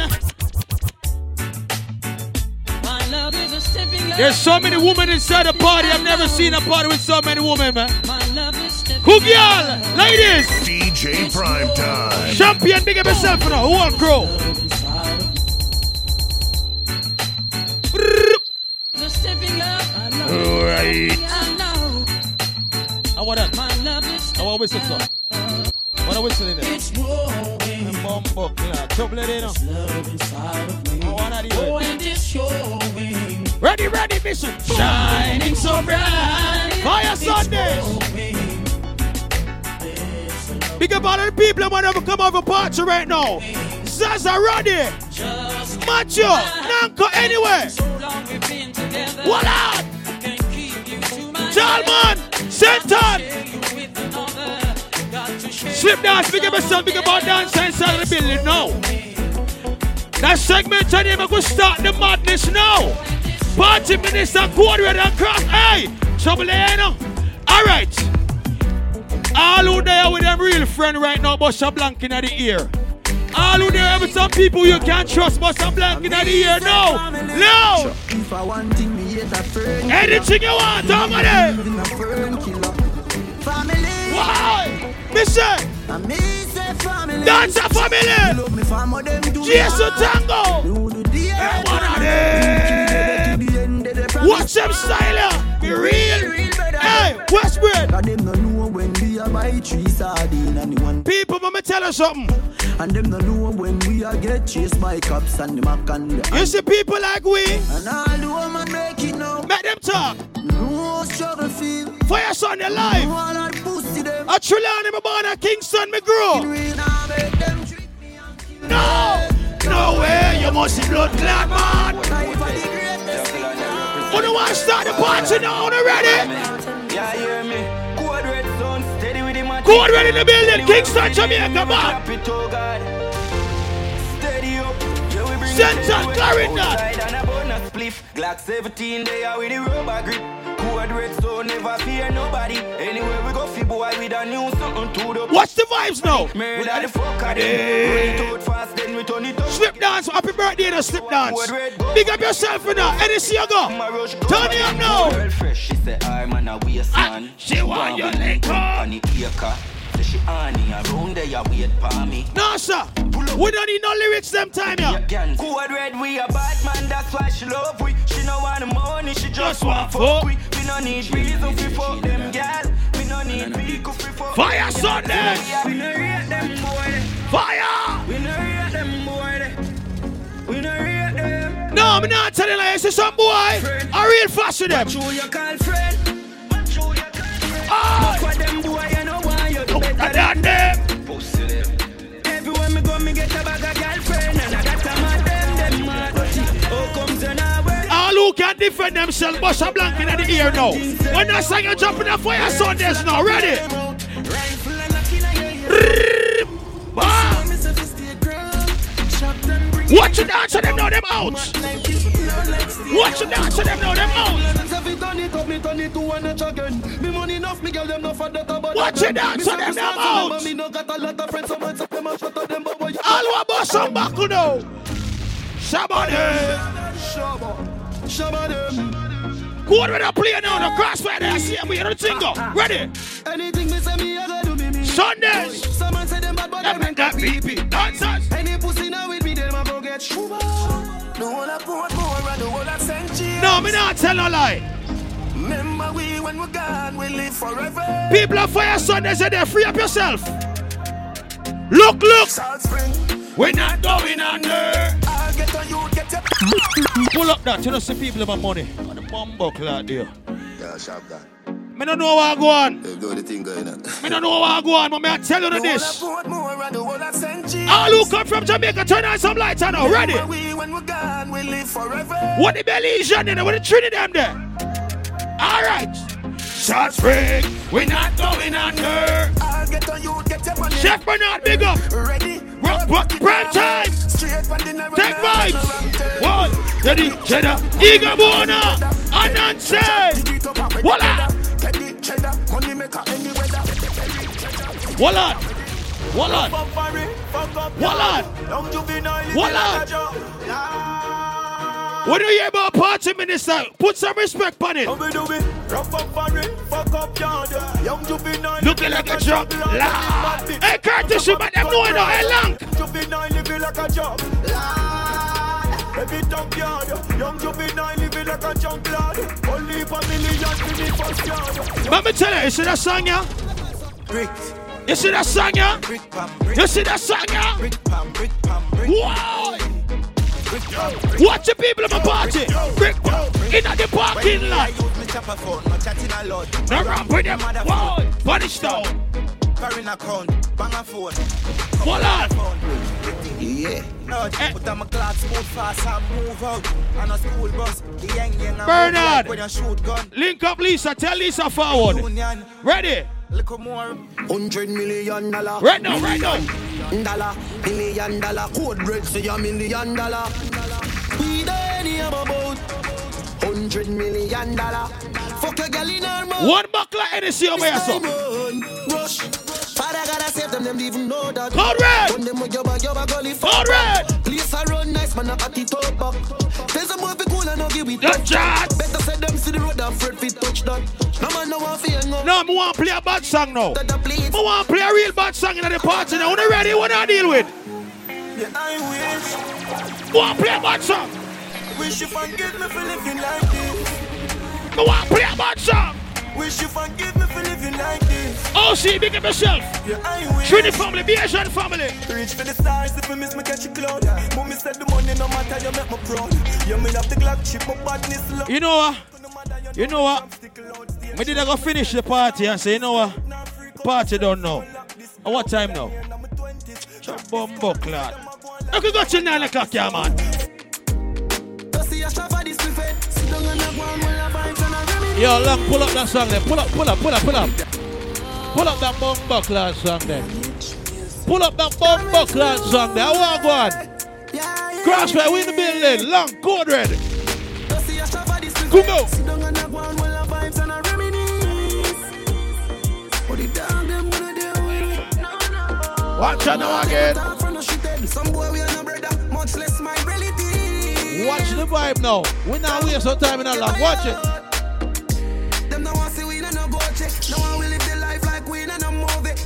Speaker 22: My love is a stepping
Speaker 10: There's so many women inside the party. I've never seen a party with so many women, man.
Speaker 22: My love is stepping
Speaker 10: Cook y'all, ladies.
Speaker 3: DJ Prime Time.
Speaker 10: Champion, big up yourself now. Who want crow?
Speaker 22: Love is
Speaker 10: I want whistle, sir. What a whistle in there.
Speaker 22: It's.
Speaker 10: Bumbo, yeah. Trouble it in.
Speaker 22: Love inside of me.
Speaker 10: I
Speaker 22: Oh, and it's showing.
Speaker 10: Ready, ready, mission. Shining so bright. Fayah Sunday. Big up all the people that want to come over party right now. Zaza Roddy. Macho. Nanko anywhere. What out? Jalman. Senton. Slip dance. Big up yourself. Big our dance inside of the building now. That segment today, we go start the madness now. Party minister, red and cross. Hey, trouble there, know. All right. All who there with them real friend right now, bust a blank in the ear. All who there ever some people you can't trust, but some blank in the ear. No, no.
Speaker 15: If I want thing, me hate a friend.
Speaker 10: Anything you want, talk about it.
Speaker 15: Living a friend killer. Family.
Speaker 10: Why? Mister.
Speaker 15: And me say family.
Speaker 10: Dance a family.
Speaker 15: Love me fam,
Speaker 10: Jesus. Tango.
Speaker 15: You do the
Speaker 10: Hey,
Speaker 15: end.
Speaker 10: one. Watch them style. Be real. Hey, Westbrook.
Speaker 15: Cause them no know when we are buy three sardine and the one
Speaker 10: People, let me tell you something.
Speaker 15: And them no know when we are get chased by cops and the mac and the
Speaker 10: You see people like we.
Speaker 15: And all the woman make it now
Speaker 10: Make them talk.
Speaker 15: No struggle
Speaker 10: Fire son, you live.
Speaker 15: No all that pussy them
Speaker 10: A Trillani, born at Kingston, me grow. No, no way. You must be blood clot, man. Who do want to start the party now? Who ready?
Speaker 23: Yeah, hear me. Code red
Speaker 10: in the building. Kingston, Jamaica, man.
Speaker 23: Down.
Speaker 10: Clarendon.
Speaker 23: Outside and a bonus spliff. Glock 17, they are with the rubber grip. Code red zone, never fear nobody. Anywhere we go, fi boy with a new something to the.
Speaker 10: Watch the vibes now.
Speaker 23: Murder the fuck out
Speaker 10: Hey.
Speaker 23: them. Run it out fast, then we turn it up.
Speaker 10: Slip dance, happy birthday to slip dance. Big up yourself in that. Any see you go. Turn it up now.
Speaker 23: She say I'm on a ah, waist man.
Speaker 10: she want your leg
Speaker 23: on the acre. She honey around there, you wait for me.
Speaker 10: No, sir. We don't need no lyrics them time, yeah.
Speaker 23: Code red, we a bad man, that's why she love we. She no want the money, she just,
Speaker 10: Just
Speaker 23: want fuck we. We no need reason fi fuck them gal. We no need vehicle fi fuck
Speaker 10: Fire Sunday.
Speaker 23: We no rate them boy.
Speaker 10: Fire.
Speaker 23: We no rate them boy. We no rate them.
Speaker 10: No, I'm not telling you. It's some boy. I real fast with them.
Speaker 23: Who you call friend? Who you call friend?
Speaker 10: Ah!
Speaker 23: Look for them boy, you you better
Speaker 10: at that them.
Speaker 23: Everywhere me go, me get a bag of girlfriend, and I got a man them, them mad. Comes you now well?
Speaker 10: All who can defend themselves, bust a blank in the ear now. When song you jump in the Fayah Sundays now, ready?
Speaker 23: Head.
Speaker 10: Bam.
Speaker 23: Me sophisticated girl. Shot them bring
Speaker 10: Watch you dance to them now, them out. Watch you dance to them now, them out. Watch it dance to them now, out. All who bust some buckle now. Shabba Go on with the play now, the Krossfayah there, see him, we hear the thing go. Ah, ah. Ready?
Speaker 9: Anything me say me, I gotta do me, me.
Speaker 10: Sundays.
Speaker 9: Someone say them bad, but
Speaker 10: Them
Speaker 9: them
Speaker 10: make that BP. Dancers.
Speaker 9: Any pussy now with me, them a go get shuba. The whole of Portmore and the whole of St. James.
Speaker 10: No, me not tell no lie.
Speaker 9: Remember we when we gone, we live forever.
Speaker 10: People of Fayah Sundays say they free up yourself. Look, look.
Speaker 9: Salt Spring.
Speaker 10: We're not going under.
Speaker 9: I'll get on you, get your
Speaker 10: Pull up that, you know, see people about money. On the bumbo cloud there.
Speaker 24: Yeah, sharp that.
Speaker 10: Me don't know what go on.
Speaker 24: They do the thing going on.
Speaker 10: Me don't know what I go on, but me I tell you
Speaker 9: The
Speaker 10: this.
Speaker 9: whole of Portmore and the whole of St. James.
Speaker 10: All who come from Jamaica, turn on some lights and now. Ready?
Speaker 9: We when we gone, we live forever.
Speaker 10: What the Belizean in there? What the Trinidad them there? All right. Shot spring, we're not going under.
Speaker 9: I'll get on you, get your money.
Speaker 10: Chef Bernard, big up.
Speaker 9: Ready?
Speaker 10: Rock, rock, prime time.
Speaker 9: Straight from the narrow Tek
Speaker 10: Vybez. One, ready, cheddar, Iga Bona, Ananse. Voila.
Speaker 9: Teddy, cheddar, money maker, any weather.
Speaker 10: Voila. Voila. Voila. Voila. What do you hear about party minister? Put some respect on it. Looking like a lord. Hey, Curtis, you make them know it now. Hey, Lang.
Speaker 9: Juvenile living like a job. Every dump yard, young juvenile living like a junk lord. Only a million to the first yard.
Speaker 10: Let me tell you, you see that song, yeah? You see that song, yeah? You see that song, yeah? Why? Watch the people of my party. Brick in the parking lot. No run with them. Why? Punish down.
Speaker 23: Foreign account, bang a phone.
Speaker 10: Voila.
Speaker 23: Yeah. No, put on my clock, smooth fast and move out. On a school bus, the young young
Speaker 10: Bernard.
Speaker 23: When you shoot gun,
Speaker 10: Link up Lisa. Tell Lisa forward. Ready?
Speaker 23: Little more.
Speaker 15: Hundred million dollar.
Speaker 10: Right now, right now.
Speaker 15: Dollar, million dollar. Code red say a million dollar. We don't hear about hundred million dollar. Fuck a girl in her mouth.
Speaker 10: One buckler Hennessy over here, so.
Speaker 15: Rush. Father
Speaker 9: I gotta save them, them even know that.
Speaker 12: Code red.
Speaker 9: When them with your bag, your bag only
Speaker 12: Code red.
Speaker 9: Place I run nice, man, I at it up back. Tell some boy fi cool and no give it
Speaker 12: Don't chat.
Speaker 9: Better say them see the road, afraid fi touch that. No man no want hang up.
Speaker 12: No, I want play a bad song now. I want play a real bad song in the party now. When ready, what I deal with?
Speaker 9: Yeah, I wish.
Speaker 12: Want play a bad song?
Speaker 9: Wish you forgive me for living like this.
Speaker 12: I want play a bad song.
Speaker 9: Wish you forgive me for living like this.
Speaker 12: Oh, see, big up yourself.
Speaker 9: Yeah, I wish.
Speaker 12: Trinity family, be Asian family.
Speaker 9: Reach for the stars if you miss me catch a cloud. Mommy said the money no matter you make me proud. You me the Glock chip my badness low.
Speaker 12: You know what? You know what? Me did I go finish the party and say, you know what? Party don't know. At what time now? Bumbo clad. I could go till 9 o'clock, yeah, man. Yo, long, pull up that song then. Pull up, pull up, pull up, pull up. Pull up that bumbo clad song then. Pull up that bumbo clad song there. I want go on. Crossway, we in the building. Long, code red. Come on. Watch out now again. Watch the vibe now. We not waste no time in a long. Watch it.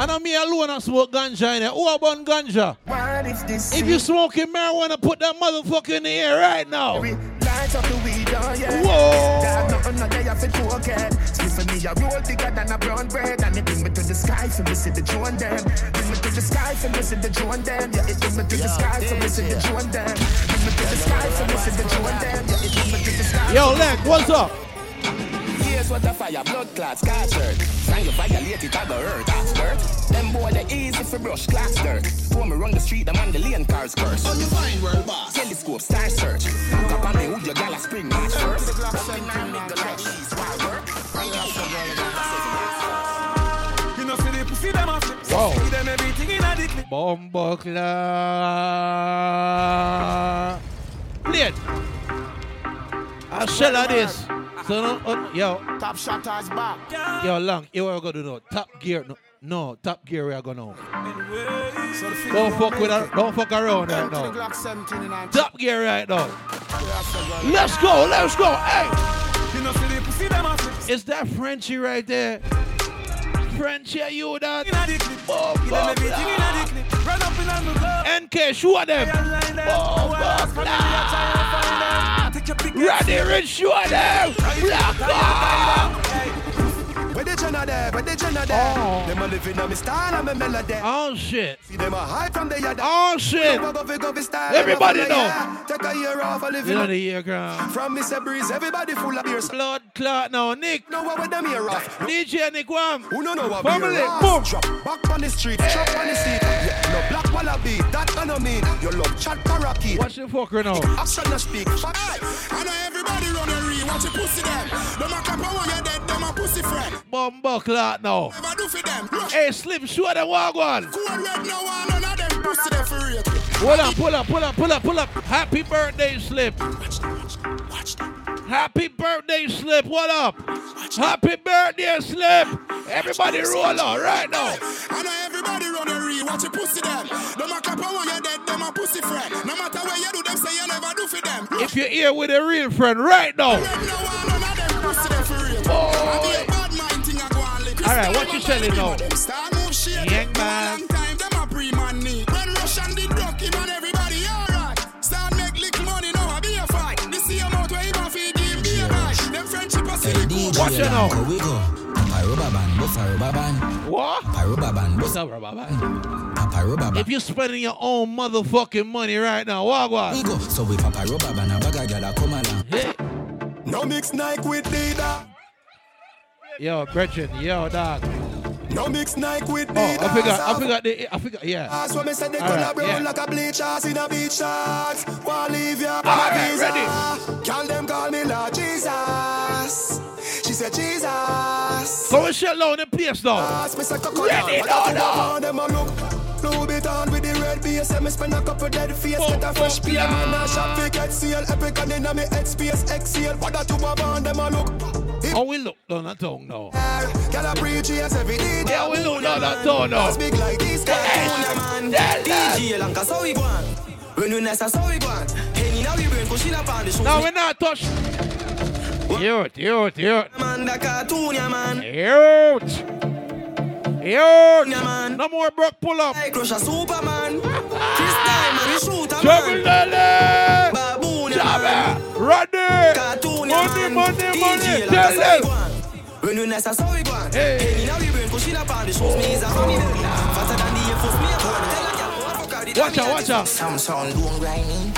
Speaker 12: And I'm me alone and smoke ganja in. Who about ganja? If you smoking marijuana, put that motherfucker in the air right now.
Speaker 5: Light up the weed, oh.
Speaker 12: Whoa.
Speaker 5: There's nothing no day for token. Split for me a roll bigger than a brown bread, and it bring me to the sky for me see the drone them. Bring me to the sky for me see the drone them. Yeah, it bring me to the sky for me see the drone them. Bring me to the sky for me see the drone them. Yeah, it bring me to the sky.
Speaker 12: Yo, Leg, what's up?
Speaker 5: Here's what the fire, blood clots, scarred. Sign you violate it, I go hurt, that's dirt. Them boy, they easy for brush, class dirt. When me run the street, them on the lane cars curse. On the fine world boss. Telescope, star search. Look up on me, who your gal a spring match first.
Speaker 9: You know, see the pussy them off.
Speaker 12: Wow.
Speaker 9: See them everything in a dick.
Speaker 12: Bombo clad. Play it. I'll shell of this. So, no, uh, yo,
Speaker 5: Top shotters back.
Speaker 12: yo, long, here what we gonna do now? Top gear, no, no, top gear we are gonna know. Don't fuck with her, don't fuck around right now.
Speaker 5: Glock 17 in hand.
Speaker 12: Top gear right now. Let's go, let's go, hey.
Speaker 9: You know, see the pussy them off.
Speaker 12: Is that Frenchie right there? Frenchie, are you that?
Speaker 9: In a dick.
Speaker 12: Bombo
Speaker 9: Give them everything in a
Speaker 12: Ready, rich, show them. Black
Speaker 5: Where the Jenna there? Where the Jenna there?
Speaker 12: Oh.
Speaker 5: Them a living on me style and me melody.
Speaker 12: Oh shit.
Speaker 5: See them a high from the yard.
Speaker 12: Oh shit. Everybody know.
Speaker 5: Take a year off, a living
Speaker 12: You know
Speaker 5: on-
Speaker 12: the year ground.
Speaker 5: From Mr. Breeze, everybody full of beers.
Speaker 12: Blood clot now, Nick.
Speaker 5: Know what with them here off?
Speaker 12: DJ Nick Wham.
Speaker 5: Who no know what
Speaker 12: Family, boom.
Speaker 5: Drop back on the street, chop on the seat. Yeah, no black wallaby, that I know mean. You love chat parakeet.
Speaker 12: Watch the fucker now.
Speaker 5: Action no speak. Fuck.
Speaker 25: I know everybody run a re, watch your pussy them. Them a clap when you're dead, them a friend.
Speaker 12: Bombo clot now.
Speaker 25: Never do for them. Look,
Speaker 12: Hey, Slim, show them what on.
Speaker 25: cool red, no one, none of them pussy them for real.
Speaker 12: Hold up, pull up, pull up, pull up, pull up. Happy birthday, Slip. Happy birthday, Slip. What up? Happy birthday, Slip. Everybody roll on right now.
Speaker 25: I know everybody run a re, watch your pussy them. Them a clap when you're dead, them a pussy friend. No matter where you do, them say you never do for them.
Speaker 12: If you're here with a real friend right now.
Speaker 25: Go on lick.
Speaker 12: All right, what you selling now?
Speaker 25: Them star move shit.
Speaker 12: Young man.
Speaker 25: long time, them a pre-man need. When Russian did rock him and everybody alright. Start make little money now, I be a fight. This see amount where him a feed him, be a buy. Them friendship a silly cool.
Speaker 12: Watch it now.
Speaker 26: We go. Papa rubber band, bust a rubber band.
Speaker 12: What?
Speaker 26: Papa rubber band, bust
Speaker 12: What's up, rubber band?
Speaker 26: Papa rubber band.
Speaker 12: If you're spending your own motherfucking money right now, what
Speaker 26: We
Speaker 12: what?
Speaker 26: go. So we papa rubber band, a bag of gyal come along.
Speaker 12: Hey.
Speaker 5: No mix Nike with Dida.
Speaker 12: Yo, Gretchen, yo, dog.
Speaker 9: No mix Nike with
Speaker 12: Oh, I forgot. I forgot. The, I forgot. Yeah.
Speaker 9: That's when me say they gonna
Speaker 12: right,
Speaker 9: brown
Speaker 12: yeah.
Speaker 9: like a bleach ass in a beach shorts. Wanna leave
Speaker 12: All
Speaker 9: a
Speaker 12: right, ready.
Speaker 9: Girl, them call me Lord Jesus. She said Jesus.
Speaker 12: Go and shut down the place now.
Speaker 9: Ask me say cocoa
Speaker 12: Ready
Speaker 9: down,
Speaker 12: now,
Speaker 9: but I
Speaker 12: now.
Speaker 9: think them a look. Louis Vuitton with the red base. Say me spend a couple dead face. Get a fresh play. Man, I shop fi get seal. Epic and inna me head space. Exhale. What that you have on them a look.
Speaker 12: How we look down that tongue now?
Speaker 9: Girl, I preach yes every day.
Speaker 12: Yeah, we look down that tongue now.
Speaker 9: Big like this cartoon, man. DJ Lanka, so we go on. When we nest, so we go on. Hanging out, we brain, pushing up on the show.
Speaker 12: Now we not touch. Youth, youth, youth.
Speaker 9: Man, the cartoon, yeah, man.
Speaker 12: Youth. Youth. No more broke pull up.
Speaker 9: Hey, crush a Superman. Chris Diamond, we shoot a
Speaker 12: Trouble
Speaker 9: man. Baboon, yeah,
Speaker 12: Jabba. Ready.
Speaker 9: Cartoon, yeah,
Speaker 12: Money,
Speaker 9: man.
Speaker 12: money, money.
Speaker 9: Lanka,
Speaker 12: Tell them.
Speaker 9: When we nest, so we go on.
Speaker 12: Hey.
Speaker 9: Hanging out, we brain, pushing up on the shows. Me is a funny. Faster than the Air Force, me a boy. Tell a girl, what fuck are the
Speaker 12: Watch out, watch out.
Speaker 11: Some sound don't grind me.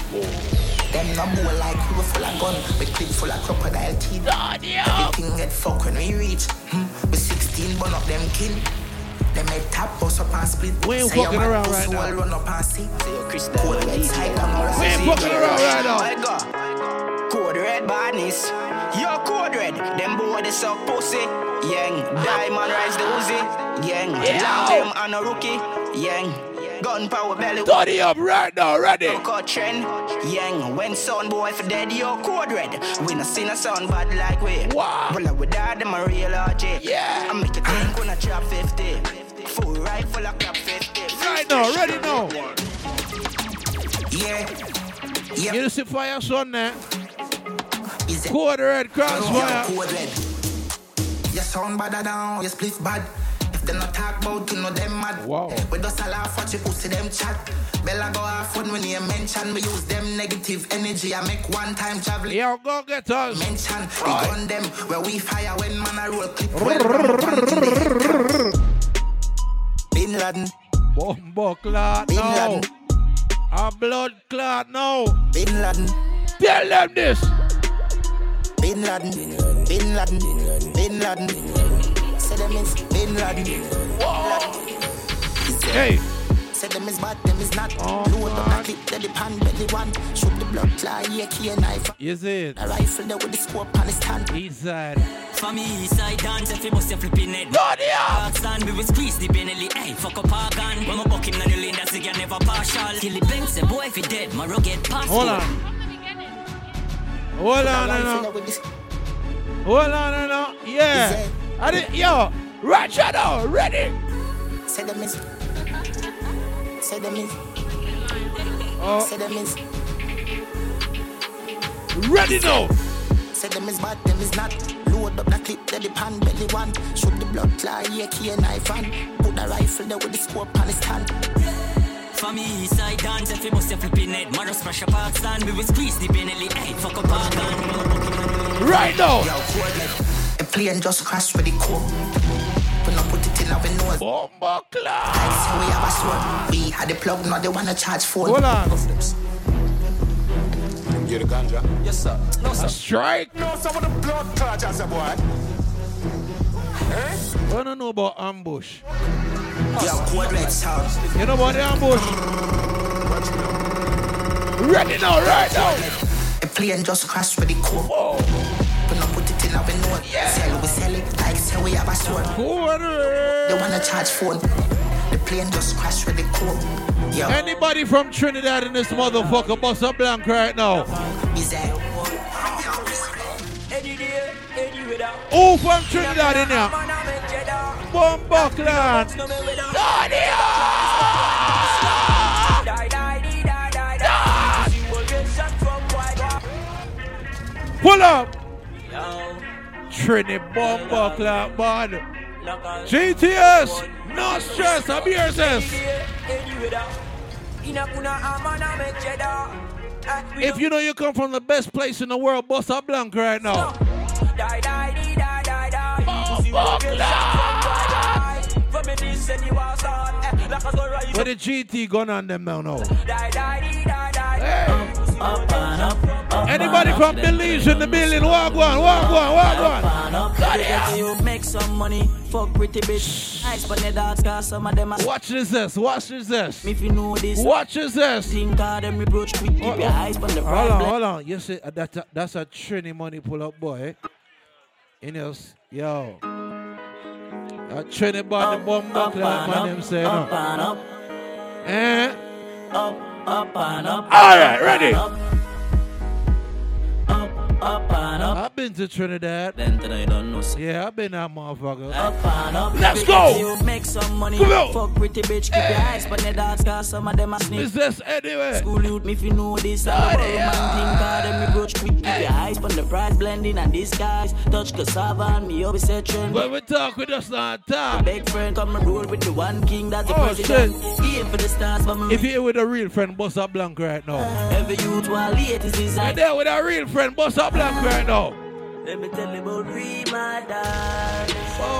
Speaker 11: Them no more like crew full of gun with clip full of crocodile teeth. Everything get fuck when we reach. Hmm. With 16 bun up them kin. Them head tap bust up and split.
Speaker 12: We ain't
Speaker 11: Say your
Speaker 12: fucking
Speaker 11: man
Speaker 12: around
Speaker 11: pussy
Speaker 12: right now.
Speaker 11: all run up and see. Cold red side down or
Speaker 12: We ain't fucking around right now.
Speaker 15: My God. Code red badness. Yo, code red. Them boy they suck pussy. Yang. Diamond rise the Uzi. Yang. Long them and a rookie. Yang. Gunpowder belly.
Speaker 12: Study up right now, ready.
Speaker 15: Cut trend. Yang. When son boy for dead, yo, code red. We no see no sound bad like we.
Speaker 12: Wow.
Speaker 15: Well, I would die them a real RJ. Yeah. I make you think when I trap 50. Full rifle of crap 50.
Speaker 12: Right now, ready now.
Speaker 11: Yeah. Yeah.
Speaker 12: You see fire son there. Quarter red Krossfayah.
Speaker 11: Code red. Your sound bad down, your spliff bad. If them not talk about you know them mad.
Speaker 12: Wow.
Speaker 11: We just a laugh watch you pussy them chat. Bella go off when when you mention we use them negative energy. I make one time travel.
Speaker 12: Yo, go get us.
Speaker 11: Mention we gun them where we fire when man a roll clip. Well, run up and kill it. Bin Laden.
Speaker 12: Bombo clot
Speaker 11: Bin
Speaker 12: now.
Speaker 11: Laden.
Speaker 12: A blood clot now.
Speaker 11: Bin Laden.
Speaker 12: Tell them this.
Speaker 11: Bin Laden, Bin Laden, Bin Laden. Say them is Bin Laden.
Speaker 12: Hey.
Speaker 11: Say them is bad, them is not.
Speaker 12: Oh,
Speaker 11: Load up the clip, then the pan belly one. Shoot the blood clot, yeah, key and knife.
Speaker 12: You see it?
Speaker 11: A rifle there with the scope on the stand.
Speaker 12: East side.
Speaker 27: For me, east side dance, if you bust your flipping head.
Speaker 12: Bloody hell!
Speaker 27: Stand, we will squeeze the Benelli, hey, fuck up our gun. When my buck him, na the lane, that's the girl never partial. Till the bank say, boy, if he dead, my rugged pass.
Speaker 12: Hold on. Hold on,
Speaker 11: A
Speaker 12: no,
Speaker 11: rifle
Speaker 12: no.
Speaker 11: there with the
Speaker 12: Hold on, no, no. Yeah. I did, yo, Roger oh, now, ready.
Speaker 11: Say them is. Say them is.
Speaker 12: Oh.
Speaker 11: Say them is.
Speaker 12: Ready now.
Speaker 11: Say them is bad, them is not. Load up the clip, then the pan belly one. Shoot the blood clot, yeah, key and knife and put the rifle there with the scope on the stand.
Speaker 27: For me, east side dance, if you bust your flipping head. Man, just pressure park stand, we will squeeze the Benelli, hey, fuck up our gun. When my buck him, na the lane.
Speaker 12: Right now.
Speaker 11: Yo, coordinate. A plane just crashed with the core. We not put it in our nose.
Speaker 12: Bomba clock.
Speaker 11: Like say we have a sword. We had the plug, now they wanna charge phone.
Speaker 12: Hold on.
Speaker 28: Get the ganja.
Speaker 15: Yes, sir. No,
Speaker 12: A strike.
Speaker 28: No, some of the blood clot as a boy. Eh?
Speaker 12: I don't know about ambush.
Speaker 11: Yo, coordinate sound.
Speaker 12: You know about the ambush? Ready now, right now.
Speaker 11: A plane just crashed with the core. We not put it in our nose. Sell we sell it like say we have a sword.
Speaker 12: Quarter.
Speaker 11: They wanna charge phone. The plane just crashed with the. Yo,
Speaker 12: Anybody from Trinidad in this motherfucker bust a blank right now?
Speaker 11: is that?
Speaker 15: Any day, any weather.
Speaker 12: Who from Trinidad in here? Bomba clan. Pull up.
Speaker 15: Yo,
Speaker 12: Trini bomba clan bad. GTS. No stress. I'm here, sis.
Speaker 15: Any weather. In a kuna, a man, I make cheddar. We
Speaker 12: If you know you come from the best place in the world, bust a blank right now.
Speaker 15: Die, die,
Speaker 12: Where the GT gun on them now, now.
Speaker 15: Die, die, die, die, die.
Speaker 12: Anybody from Belize in the building? Walk one, walk one, walk one.
Speaker 27: Get you make some money. Fuck pretty bitch. Ice but the dogs got some of them.
Speaker 12: Watch this, this. Watch this, this.
Speaker 27: If you know this.
Speaker 12: Watch this, this.
Speaker 27: Think of them reproach quick. Keep your eyes on the
Speaker 12: Hold on, hold on. You see, uh, that's a, that's a Trini money pull up boy. You know, yo. A Trini bought the bomb buckler, like man, them say,
Speaker 27: Up
Speaker 12: no.
Speaker 27: and up.
Speaker 12: Eh?
Speaker 27: Up, up and up.
Speaker 12: All right, ready.
Speaker 27: Up, up and up.
Speaker 12: I've been to Trinidad.
Speaker 27: Then today don't know.
Speaker 12: Yeah, I've been that motherfucker.
Speaker 27: Up and up.
Speaker 12: Let's go.
Speaker 27: You make some money.
Speaker 12: Come on.
Speaker 27: Fuck pretty bitch. Keep your eyes on the dogs got some of them a sneak.
Speaker 12: Business anyway.
Speaker 27: School youth, me if you know this. All about man think of them reproach quick. Keep your eyes on the prize blending and disguise. Touch cassava and me always say trend.
Speaker 12: When we talk, we just not talk.
Speaker 27: Big friend come and roll with the one king that's the
Speaker 12: Oh,
Speaker 27: president. Aim for the stars, but me
Speaker 12: If you're with a real friend, bust up blank right now.
Speaker 27: Every youth while late is his
Speaker 12: Right there with a real friend, bust up blank right now.
Speaker 27: Let me tell you about Remadan.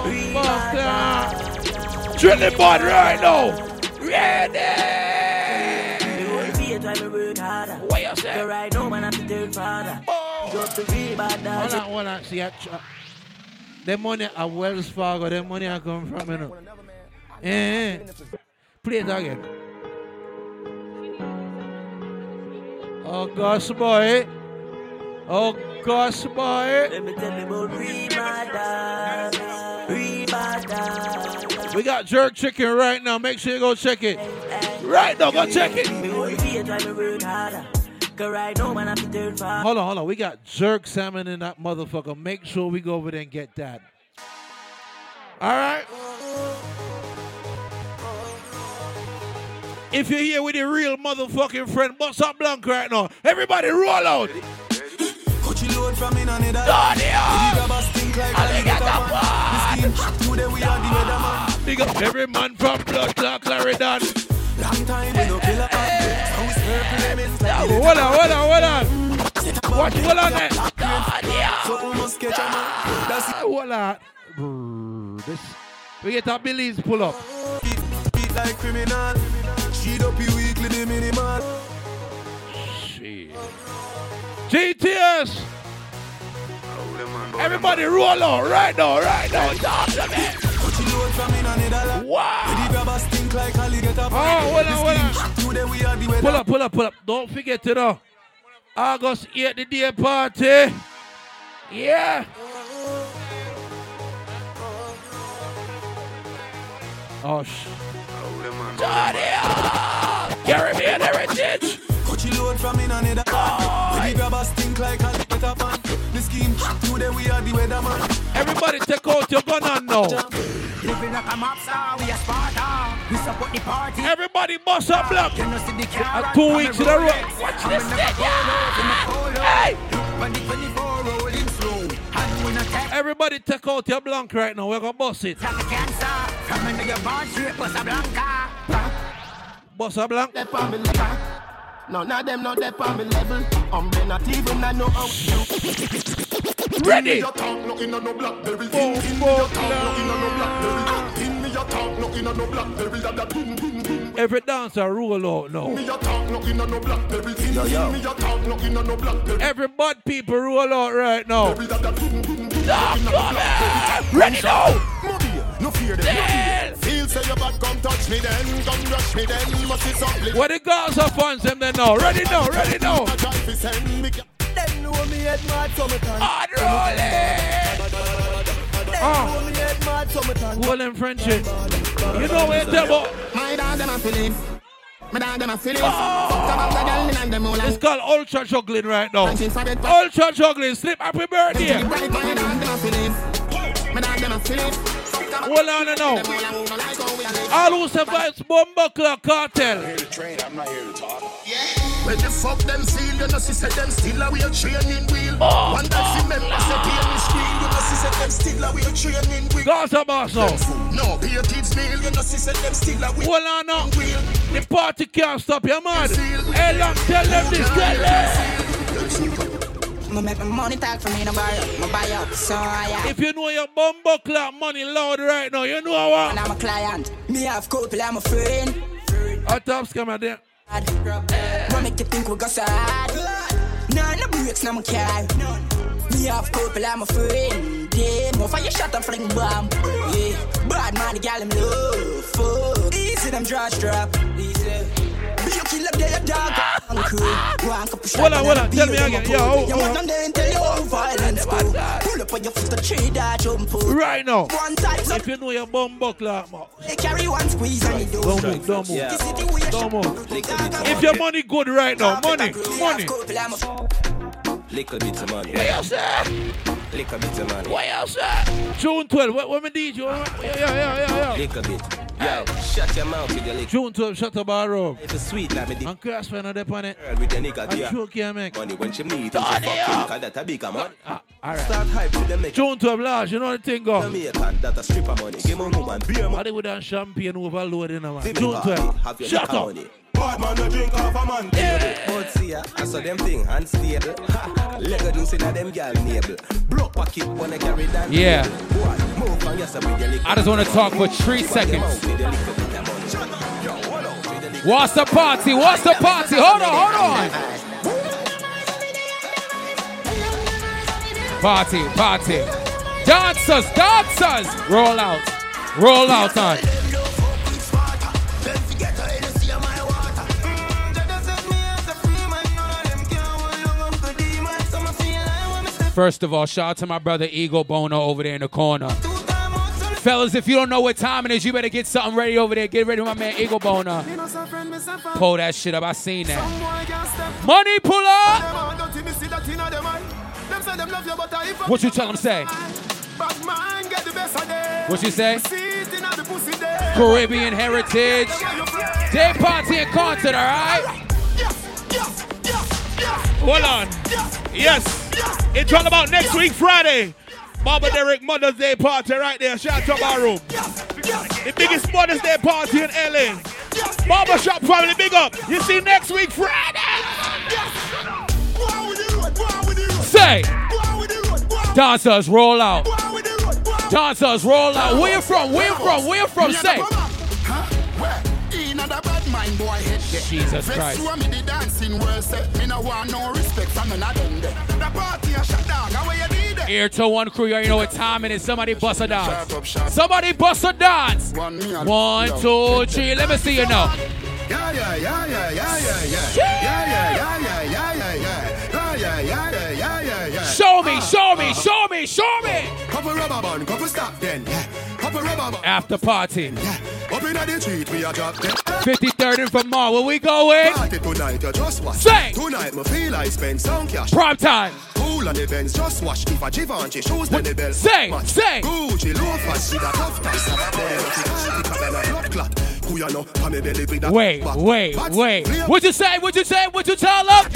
Speaker 12: Remadan. Trinidad right now. Ready.
Speaker 27: Me won't be a try to work harder.
Speaker 12: What you say?
Speaker 27: So right now, man, I'm the third father. Just to Remadan.
Speaker 12: Hold on, hold on. See, I tr- the money at Wells Fargo, the money I come from, you know. Eh, eh. Play it again. Oh, gosh, boy. Oh, gosh, boy.
Speaker 27: Let me tell you about.
Speaker 12: We got jerk chicken right now. Make sure you go check it. Right now, go check it.
Speaker 27: Me won't be a try to work harder. Cause right now, man, I'm the third father.
Speaker 12: Hold on, hold on. We got jerk salmon in that motherfucker. Make sure we go over there and get that. All right. If you're here with your real motherfucking friend, bust up blank right now. Everybody roll out.
Speaker 9: From in on it.
Speaker 12: Oh.
Speaker 9: The grabbers think like alligator man. The scheme, today we are the weatherman.
Speaker 12: Big up every man from Blood Clot Clarendon.
Speaker 9: Long time we no kill a man. So we circle them in like the
Speaker 12: Hold on, hold on, hold on. Watch, hold on there.
Speaker 9: So we must catch a man. That's it.
Speaker 12: Hold on. This, we get a Billy's pull up.
Speaker 9: Beat like criminal. Cheat up you weekly the minimal.
Speaker 12: Shit. GTS. Everybody roll out right now, right now. Talk to me.
Speaker 9: Cut you load from in on it.
Speaker 12: Wow.
Speaker 9: The grabbers think like alligator
Speaker 12: Oh, hold on, hold on.
Speaker 9: on. Today we are.
Speaker 12: Pull up, pull up, pull up. Don't forget to know. August 8th, the day party. Yeah. Oh, sh. Ah. Caribbean heritage.
Speaker 9: You load from in on it. The today we are the weatherman.
Speaker 12: Everybody take out your gun and now.
Speaker 5: Living like a mob star, we a Sparta. We support the party.
Speaker 12: Everybody bust up block.
Speaker 5: You know, see the car.
Speaker 12: Uh, two weeks in a row.
Speaker 5: Watch this shit,
Speaker 12: Hey!
Speaker 5: When the 24 rolling slow. And we not take
Speaker 12: Everybody take out your blank right now. We're gonna bust it.
Speaker 5: like a cancer. From under your bond straight, Costa Blanca.
Speaker 12: Bust a blank.
Speaker 5: Step on me level. None of them not step on me level. I'm not even I know how
Speaker 12: Ready.
Speaker 5: no blackberry. Me your no blackberry. Me your no blackberry. That that.
Speaker 12: Every dancer roll out now.
Speaker 5: Me your tongue, looking on no blackberry. Pin, pin me your tongue, looking on no blackberry.
Speaker 12: Every bad people roll out right now.
Speaker 5: That that.
Speaker 12: Stop. Ready now.
Speaker 5: Mobile, no fear them. no fear. Feel say your bad, come touch me then, come rush me then. Must be something.
Speaker 12: Where the Gaza fans them then now. Ready now, ready now.
Speaker 5: I try to send me. Them know me head mad summertime.
Speaker 12: Hard rolling.
Speaker 5: Them
Speaker 12: Ah.
Speaker 5: know me head mad summertime.
Speaker 12: Hold them friendship. You know what you tell about.
Speaker 5: My dog them a feeling. My dog them a feeling. Fuck girl in them all
Speaker 12: It's called ultra juggling right now. Ultra juggling. Slip happy birthday.
Speaker 5: My dog them a feeling. My dog them a feeling.
Speaker 12: Hold on now. All who survives Bomba Cartel.
Speaker 5: When the fuck them seal, you know, see, say them still a wheel training wheel. Ah. One that see member say pay me screen, you know, see, say them still a wheel training wheel.
Speaker 12: Gaza boss oh. now.
Speaker 5: No, pay your kids meal, you know, see, say them still a wheel.
Speaker 12: Hold on now. The party can't stop you, man. Hey, long, tell them this, tell them.
Speaker 15: I'ma make my money talk for me, no buy up, no buy up. So I
Speaker 12: If you know your bumbo clock money loud right now, you know what?
Speaker 15: And I'm a client. Me have couple, I'm a friend.
Speaker 12: Hot top scammer there.
Speaker 15: When me
Speaker 12: make you think we got sad. Nah, no breaks, no my car. Me have couple, I'm a friend. Yeah, more fire shot and fling bomb. Yeah, bad man, the gal him love. Fuck. Easy them draw strap. Easy.
Speaker 26: Hold on, hold on. Tell me again. Yo,
Speaker 12: fool.
Speaker 26: hold-
Speaker 12: You
Speaker 26: hold
Speaker 12: want
Speaker 26: on.
Speaker 12: them then tell you how violence go. Pull up on your foot, the tree that jump out.
Speaker 26: Right now.
Speaker 12: One time, so
Speaker 26: If you know your bum buckler,
Speaker 12: carry one squeeze and it
Speaker 26: don't move, don't move, don't move. If your money good right now, money, money.
Speaker 7: Little bit of money.
Speaker 26: Else, sir?
Speaker 7: Little bit of money.
Speaker 26: What else, sir? June 12, what, what me DJ? Yeah, yeah, yeah, yeah, yeah.
Speaker 7: Little bit. Yo, shut your mouth with your little.
Speaker 26: June 12, shut up our room.
Speaker 7: If it's sweet, like me dick.
Speaker 26: And Krossfayah on the on it.
Speaker 7: Girl with your nigga,
Speaker 26: And
Speaker 7: dear.
Speaker 26: choke you, make.
Speaker 7: Money when she meet him, she
Speaker 26: Turn
Speaker 7: fuck
Speaker 26: it
Speaker 7: him,
Speaker 26: up.
Speaker 7: cause that a bigger money.
Speaker 26: Ah, Alright.
Speaker 7: Start hype to them make
Speaker 26: June 12, large, you know the thing go.
Speaker 7: Jamaican, that a stripper money. Give me woman, beer money.
Speaker 26: Hollywood and champagne overload in a man. June 12. Shut up.
Speaker 7: money. Bad man, no drink off a man table. But see ya, I saw them thing unstable. Ha, Lego juice inna them gal navel. Broke pocket wanna carry that.
Speaker 26: Yeah.
Speaker 7: Boy, move on yourself with your liquor.
Speaker 26: I just want to talk for three seconds. What's the party? What's the party? Hold on, hold on. Party, party. Dancers, dancers. Roll out. Roll out on. First of all, shout out to my brother Ego Bono over there in the corner. Fellas, if you don't know what time it is, you better get something ready over there. Get ready with my man Ego Bono. Pull that shit up. I seen that. Money pull up. What you tell him say? What you say? Caribbean heritage. Day party and concert, all right?
Speaker 10: Hold on. Yes. It's all about next week, Friday. Baba Derek Mother's Day party right there. Shout out to our room. The biggest Mother's Day party in LA. Barber Shop family, big up. You see next week, Friday.
Speaker 26: Say. Dancers, roll out. Dancers, roll out. Where you from? Where you from? Where you from? Say.
Speaker 9: Another bad mind boy head there.
Speaker 26: Jesus Christ.
Speaker 9: and me the dancing world say me no want no respect from none of them. The party a shut down, how you need it?
Speaker 26: Here to one crew, you already know what time it is. Somebody bust a dance. Somebody bust a dance. One, two, three. Let me see you now.
Speaker 9: Yeah, yeah, yeah, yeah, yeah, yeah, yeah. Yeah, yeah, yeah, yeah, yeah, yeah, yeah. Yeah, yeah, yeah, yeah, yeah, yeah, yeah.
Speaker 26: Show me, show me, show me, show me.
Speaker 9: Couple rubber band, couple stop then. Yeah. Couple rubber band.
Speaker 26: After party.
Speaker 9: Up in the street, we are drop
Speaker 26: 53rd and Vermont. Where we going?
Speaker 9: Party tonight, you just watch.
Speaker 26: Say.
Speaker 9: Tonight, me feel I spend some cash.
Speaker 26: Prime time.
Speaker 9: Cool on the Benz, just watch. If a Givenchy shoes, then the bell.
Speaker 26: Say,
Speaker 9: match.
Speaker 26: say.
Speaker 9: Gucci loafers with a tough tops. Then you see the cup and a clot. Who you know? Come me belly with a
Speaker 26: Wait, wait, wait. What you say? What you say? What you tell them?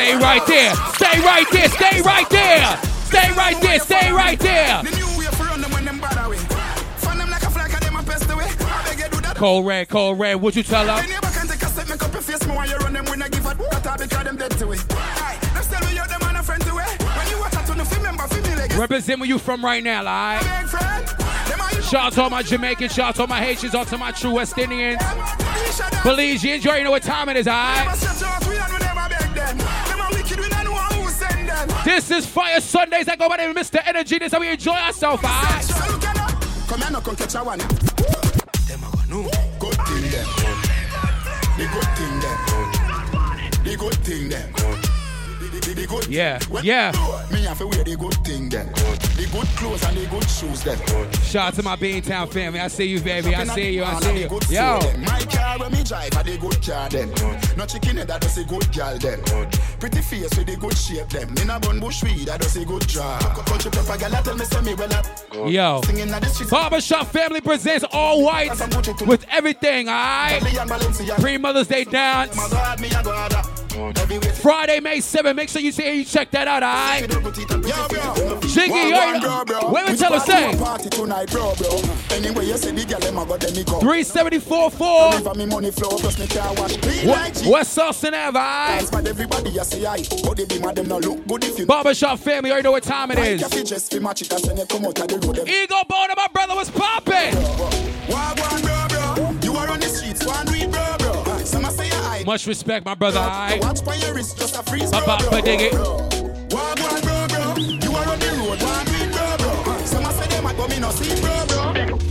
Speaker 26: Stay right there. Stay right there. Stay right there. Stay right there. Stay right there.
Speaker 9: The new way for run them when them bad away. Fan them like a flag and them a pest away. I beg you do that.
Speaker 26: Cold red, cold red. What you tell them?
Speaker 9: When you back and take a step, make up your face more. You run them when I give a that all because them dead to it. Aye, them tell me you're them and a friend to it. When you watch out on the film, remember film me like
Speaker 26: Represent where you from right now, alright? Shout out to all my Jamaicans, shout out to all my Haitians, out to my true West Indians. Belize, you already know what time it is, alright? This is Fayah Sundays. I go by the Mr. Energy. This is how we enjoy ourselves, alright?
Speaker 9: Good thing them. Oh. The good thing them. Oh. The good thing them. The- the- good-
Speaker 26: Yeah,
Speaker 9: Well,
Speaker 26: yeah.
Speaker 9: Me have to wear the good thing them. The good clothes and the good shoes them.
Speaker 26: Shout out to my Beantown family. I see you, baby. I see you. I see you. Yo.
Speaker 9: My car when me drive, are the good car them. No chicken head, that does a good gal them. Pretty face with the good shape them. In a bun bush weed, that does a good job. Country pepper gal, I tell me say me well up.
Speaker 26: Yo.
Speaker 9: Singing at the streets.
Speaker 26: Barbershop Family presents all white with everything, alright? Pre Mother's Day dance. Friday, May 7th. Make sure you say you check that out, alright? Ziggy, you already know. Wait, wait, tell us, say.
Speaker 13: Party tonight, bro, bro. You say the girl them a go them me go.
Speaker 26: 374 4.
Speaker 13: Give me money flow, plus me car wash. Clean like G.
Speaker 26: West Austin Ave, alright?
Speaker 13: Dance man, everybody a say aye. But the beam of them no look good if you.
Speaker 26: Barbershop family, you already know what time it is.
Speaker 13: if you just fi match it and send you come out of the road. them.
Speaker 26: Ego Boner, my brother, was popping.
Speaker 13: Wagwan, bro, bro. You are on the streets, one read, bro, a say you high.
Speaker 26: Much respect, my brother, alright?
Speaker 13: Watch by your wrist, just a freeze, bro,
Speaker 26: Papa,
Speaker 13: bro.
Speaker 26: dig it.
Speaker 13: Bro, bro. You are on the road, bro, bro. Some a say them a go me no see, bro, bro.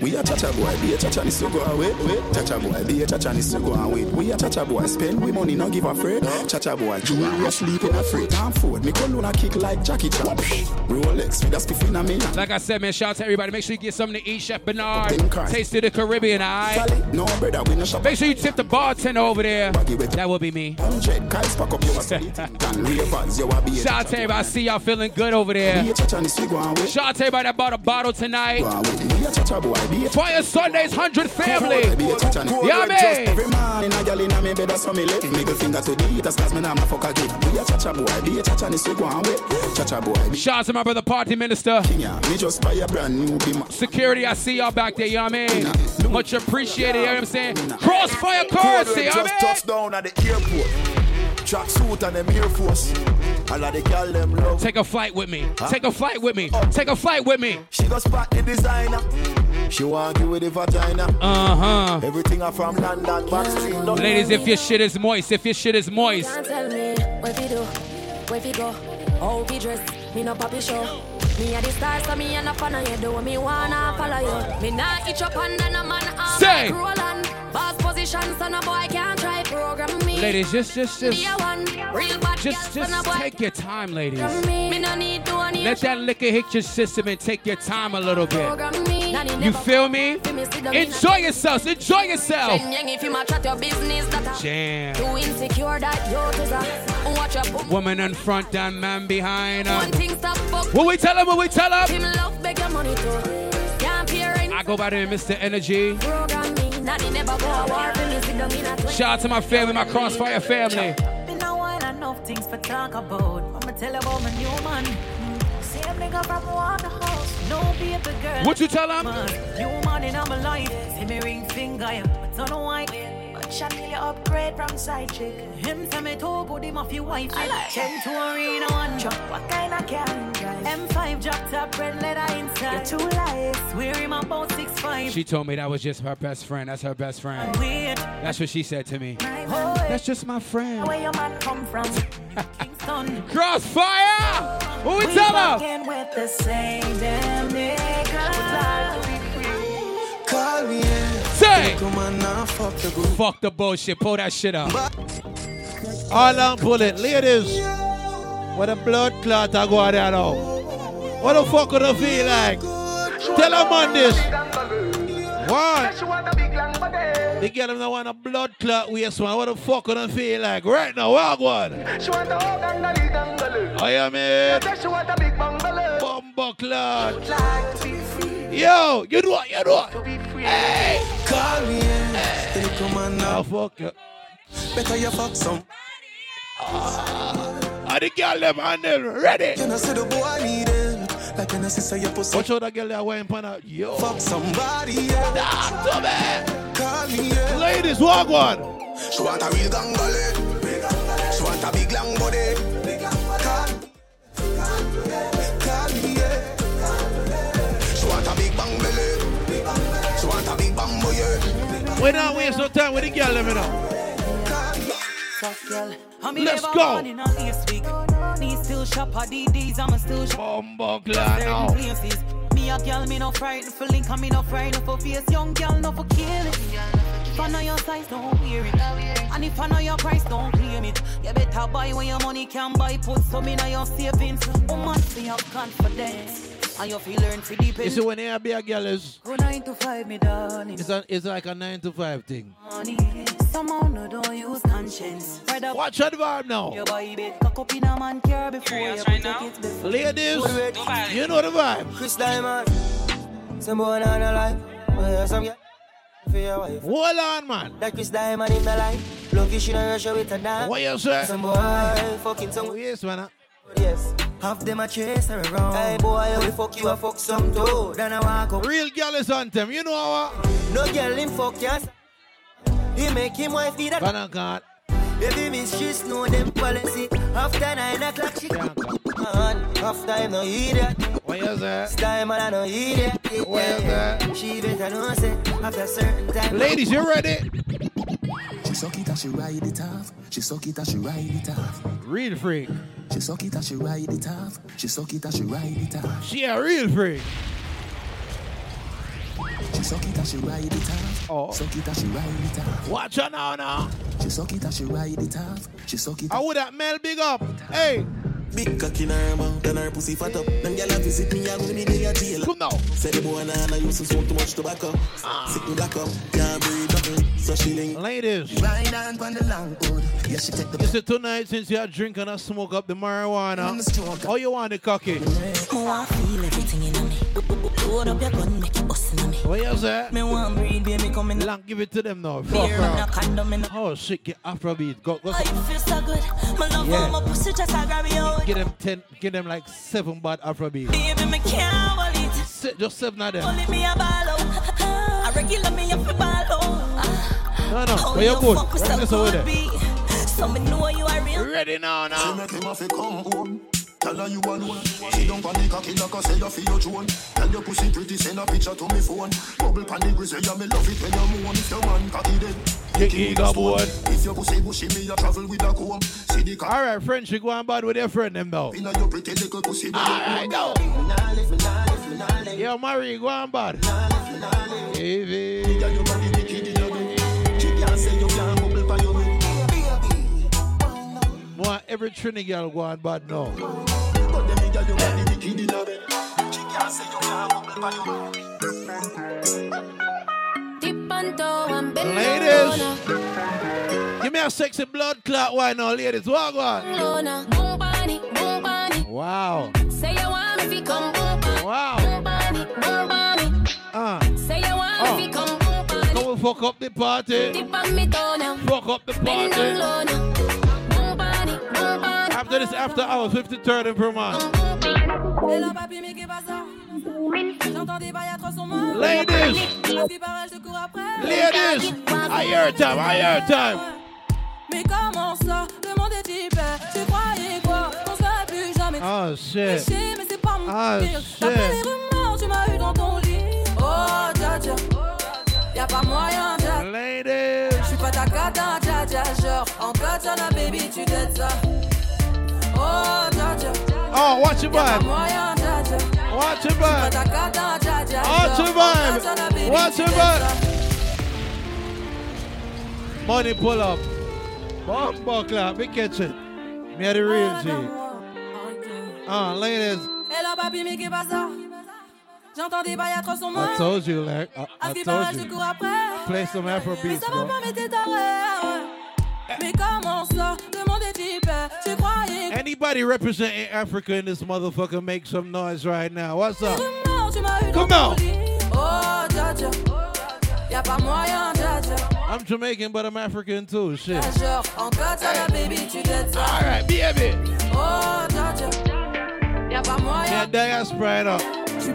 Speaker 13: We a chacha boy, be a chacha ni go away. Chacha boy, be a chacha ni go away. We a chacha boy, spend we money, no give a freight. Chacha boy, jewelry a sleep in a freight. Time forward, me call a kick like Jackie Chan. Rolex, with a spiff in a me.
Speaker 26: Like I said, man, shout out to everybody. Make sure you get something to eat, Chef Bernard. Taste of the Caribbean, alright?
Speaker 13: No, brother, we no shop.
Speaker 26: Make sure you tip the bartender over there. That will be me.
Speaker 13: Hundred guys pack up your solid and ravers, you a be a
Speaker 26: Shout out to everybody. I see y'all feeling good over there.
Speaker 13: Be a chacha ni so go away.
Speaker 26: Shout out to everybody that bought a bottle tonight.
Speaker 13: A chacha boy, be a
Speaker 26: Fayah Sundays, 100 family.
Speaker 13: Be a chacha ni.
Speaker 26: Yeah, man.
Speaker 13: every man in a gal in a me bed, so me left. Middle finger to the haters, cause me nah ma fuck again. Be a boy, be a ni so go boy,
Speaker 26: Shout out to my brother, party minister.
Speaker 13: me just buy a brand new.
Speaker 26: Security, I see y'all back there, you know what I mean? Much appreciated, you know what I'm saying? Krossfayah currency, you know
Speaker 1: just
Speaker 26: what I mean?
Speaker 1: down at the airport. And them Air Force. All of the girl them love.
Speaker 26: Take a flight with me. Take a flight with me. Oh. Take a flight with me.
Speaker 1: She go spot the designer. She want you with the vagina.
Speaker 26: Uh huh.
Speaker 1: Everything are from London, Backstreet.
Speaker 26: Ladies, if your shit is moist, if your shit is moist,
Speaker 17: Can't tell me where we do, where we go, how we dress. Me no poppy show. Me a the star, so me a no of you. Do me wanna follow you. Me nah itch up under no man arm
Speaker 26: Say.
Speaker 17: like Roland. Boss position, so no boy can't try program me.
Speaker 26: ladies, just, just,
Speaker 17: Be
Speaker 26: just,
Speaker 17: a one, real bad
Speaker 26: just, just take your time, ladies.
Speaker 17: me. Me no need to any
Speaker 26: Let that liquor hit your system and take your time a little bit.
Speaker 17: program me. Nanny
Speaker 26: You feel me?
Speaker 17: fi me sit down in a-
Speaker 26: Enjoy yourselves. Enjoy yourself.
Speaker 17: Chen yang if you match at your business, that a-
Speaker 26: Jam.
Speaker 17: Too insecure that you is a watch your boom.
Speaker 26: Woman in front and man behind her.
Speaker 17: One thing stop fuck.
Speaker 26: What we tell him? What we tell
Speaker 17: Him
Speaker 26: him?
Speaker 17: love beg your money too. Can't pay rent.
Speaker 26: I go by the name Mr. Energy.
Speaker 17: Program me. Nanny never go a war for me sit down in a twenty.
Speaker 26: Shout out to my family, my Krossfayah family.
Speaker 20: Been a while, enough things for talk about. I'ma tell about my new man. Same nigga from Waterhouse. No paper girl.
Speaker 26: What you tell him?
Speaker 20: New man in my life. See me ring finger. But don't know why. But Chanel upgrade from side chick. Him tell me to good him off your wife. I like Ten to arena one truck. What kind of car him drive? M5 drop top red leather inside. You're too light. Swear him about six five.
Speaker 26: She told me that was just her best friend. That's her best friend.
Speaker 20: Weird.
Speaker 26: That's what she said to me.
Speaker 20: That's
Speaker 26: That's just my friend.
Speaker 20: Where your man come from? Kingston.
Speaker 26: Krossfayah! What we tell her? Say!
Speaker 9: Fuck the
Speaker 26: bullshit. Pull that shit up.
Speaker 12: All on bullet, ladies. What a blood clot I go there now. What the fuck would I feel like? Tell them on this. What? The girl that want a blood clot waist man. What the fuck would I feel like? Right now, what one? I am it. Bumbo clot. Yo, you know what? You know what? Hey!
Speaker 9: Call me. Hey, come on now.
Speaker 12: Oh, fuck you.
Speaker 9: Better you fuck some.
Speaker 12: Ah, the girl them handle ready.
Speaker 9: You know, say the boy need help. Like you know, say your pussy.
Speaker 12: Watch out that girl that pan out. Yo.
Speaker 9: Fuck somebody, yeah.
Speaker 12: Talk to me.
Speaker 9: Call me, yeah.
Speaker 12: Ladies, walk one.
Speaker 13: She want a real gangale. She want a big long body.
Speaker 12: We not waste no time with the girl them, you know.
Speaker 20: Fuck girl. I'm
Speaker 12: Let's go.
Speaker 20: born in a last week. Me still shop at DDs, I'm still shop.
Speaker 12: Bumbo
Speaker 20: Certain Me a girl, me no frightened for link, me no frightened for face. Young girl, no for kill it. If I know your size, don't wear it. And if I know your price, don't claim it. You better buy when your money can buy. Put some in your savings. Woman, see have confidence. And you feel learn to deep
Speaker 12: You see, when you be a girl, is
Speaker 20: Go nine to five, me darling.
Speaker 12: it's, a, it's like a 9 to 5 thing.
Speaker 20: Money. Somehow no don't use conscience. Rather
Speaker 12: Watch that vibe now.
Speaker 20: Your buy bed, cock up in a man car before you put your kids before.
Speaker 12: Ladies, you know the vibe.
Speaker 9: Chris Diamond. Some boy on a life. Oh, yeah, some girl.
Speaker 15: for your wife.
Speaker 12: Hold on, man.
Speaker 15: Like Chris Diamond in the life. Love you should have rush her with a dance.
Speaker 12: What you say?
Speaker 15: Some boy fucking some.
Speaker 12: Oh, yes, man.
Speaker 15: Yes. Half them a chase her around. Hey boy, I will fuck you, I fuck some too. Then I walk up.
Speaker 12: Real girl is on them. You know what?
Speaker 15: No girl him fuck yes. He make him wife need a.
Speaker 12: Banana God.
Speaker 15: Baby miss she know them policy. After nine o'clock she come on. Half time no idiot.
Speaker 12: What you say?
Speaker 15: It's time and I no idiot.
Speaker 12: What you say?
Speaker 15: She better know say after certain time.
Speaker 12: Ladies, you ready?
Speaker 9: She suck it and she ride it off. She suck it and she ride it off.
Speaker 12: Real freak.
Speaker 9: She suck it and she ride it off. She suck it and she ride it off.
Speaker 12: She a real freak.
Speaker 9: She suck it and she ride it off.
Speaker 12: Oh.
Speaker 9: Suck it and she ride it off.
Speaker 12: Watch her now, now.
Speaker 9: She suck it and she ride it off. She suck it.
Speaker 12: I would have Mel big up. Hey.
Speaker 9: Big cock in her mouth and her pussy fat up. Them gyal a visit me and me day a jail.
Speaker 12: Come now.
Speaker 9: Say the boy nah nah used to smoke too much tobacco. Ah. Sick me black up, can't breathe nothing. So she link.
Speaker 12: Ladies.
Speaker 9: Ride on pon the long road. Yeah, she take the
Speaker 12: You see, tonight, since you're drinking and smoke up the marijuana, mm, how you want the cocky?
Speaker 27: Me want feel everything in me. Load up your gun, make
Speaker 12: What you say?
Speaker 27: Me want breathe, baby, come in.
Speaker 12: Lang, give it to them now. Fuck
Speaker 27: Beer
Speaker 12: her.
Speaker 27: and condom
Speaker 12: Oh shit, get Afrobeat. Go, go.
Speaker 27: I feel so good. My love
Speaker 12: Yeah.
Speaker 27: for my pussy just a grab you out.
Speaker 12: Get them ten, get them like seven bad Afrobeat.
Speaker 27: Baby, me can't hold it.
Speaker 12: Se- just seven of them.
Speaker 27: Only me a ball out. A regular me a fi ball out.
Speaker 12: No, no,
Speaker 27: How
Speaker 12: but you're
Speaker 27: you
Speaker 12: good.
Speaker 27: fuck with
Speaker 12: Right this over
Speaker 27: good
Speaker 12: there.
Speaker 27: So me know you are real.
Speaker 12: Ready now,
Speaker 29: She
Speaker 12: now.
Speaker 29: Make him have to come home. Tell her you alone. She don't panic cocky like I say you feel your drone. Tell your pussy pretty, send a picture to me phone. Bubble panic grizzly, yeah, me love it when you moan. If your man cocky dead,
Speaker 12: Kick it up, boy.
Speaker 29: If your pussy bushy, me a travel with a comb. See the cock
Speaker 12: All right, friends, you go on bad with your friend them though.
Speaker 29: inna your pretty little pussy.
Speaker 12: All right, now. Yo, Marie, go on bad. Evie. Want every Trini girl go on bad now.
Speaker 29: You
Speaker 12: Ladies. Give me a sexy blood clot wine now, ladies. Walk on. Wow.
Speaker 17: Say you want me fi come.
Speaker 12: Wow. Uh,
Speaker 17: Say you want
Speaker 12: Oh.
Speaker 17: me fi come
Speaker 12: come and fuck up the party. Fuck up the party. After this after hours, 53rd in Vermont.
Speaker 22: Et là, papy, mais qu'est pas ça J'entends des bails à 300 morts.
Speaker 12: Ladies.
Speaker 22: La vie par elle, je te cours après.
Speaker 12: Ladies, I hear time, I hear time.
Speaker 22: Mais comment ça Le monde est hyper. Tu croyais quoi On se verra plus jamais.
Speaker 12: Oh shit.
Speaker 22: Mais c'est pas mon
Speaker 12: Ah,
Speaker 22: pire.
Speaker 12: shit.
Speaker 22: T'as fait des rumeurs, tu m'as eu dans ton lit. Oh, dja dja. Y'a pas moyen, dja.
Speaker 12: Ladies.
Speaker 22: Pas ta cata, dja dja. Genre, en katana, baby, tu t'aides ça. Oh, dja dja.
Speaker 12: Oh, watch your vibe.
Speaker 22: moyen, dja dja.
Speaker 12: Watch your vibe.
Speaker 22: ta dja dja.
Speaker 12: Watch your vibe. Watch your vibe. Money pull up. Bomb buckler, big kitchen. Me are the real G. Uh, ladies,
Speaker 22: Et là, papy, mais pas ça J'entends des bails à 300 morts.
Speaker 12: I told you, like, I,
Speaker 22: À
Speaker 12: I
Speaker 22: ce qui paraît,
Speaker 12: told
Speaker 22: je
Speaker 12: you.
Speaker 22: cours après.
Speaker 12: Play some Afro
Speaker 22: Mais ça va
Speaker 12: bro.
Speaker 22: pas, mais t'es Mais comment ça Le monde. Tu croyais
Speaker 12: Anybody representing Africa in this motherfucker make some noise right now. What's up?
Speaker 22: Non, tu m'as eu
Speaker 12: Come on.
Speaker 22: Oh, dja dja. Y'a pas moyen, dja dja.
Speaker 12: I'm Jamaican, but I'm African too. Shit.
Speaker 22: Genre, en katana, baby, tu t'aides ça.
Speaker 12: All right, baby.
Speaker 22: Oh, dja dja. Y'a pas.
Speaker 12: Yeah, diaspora it up.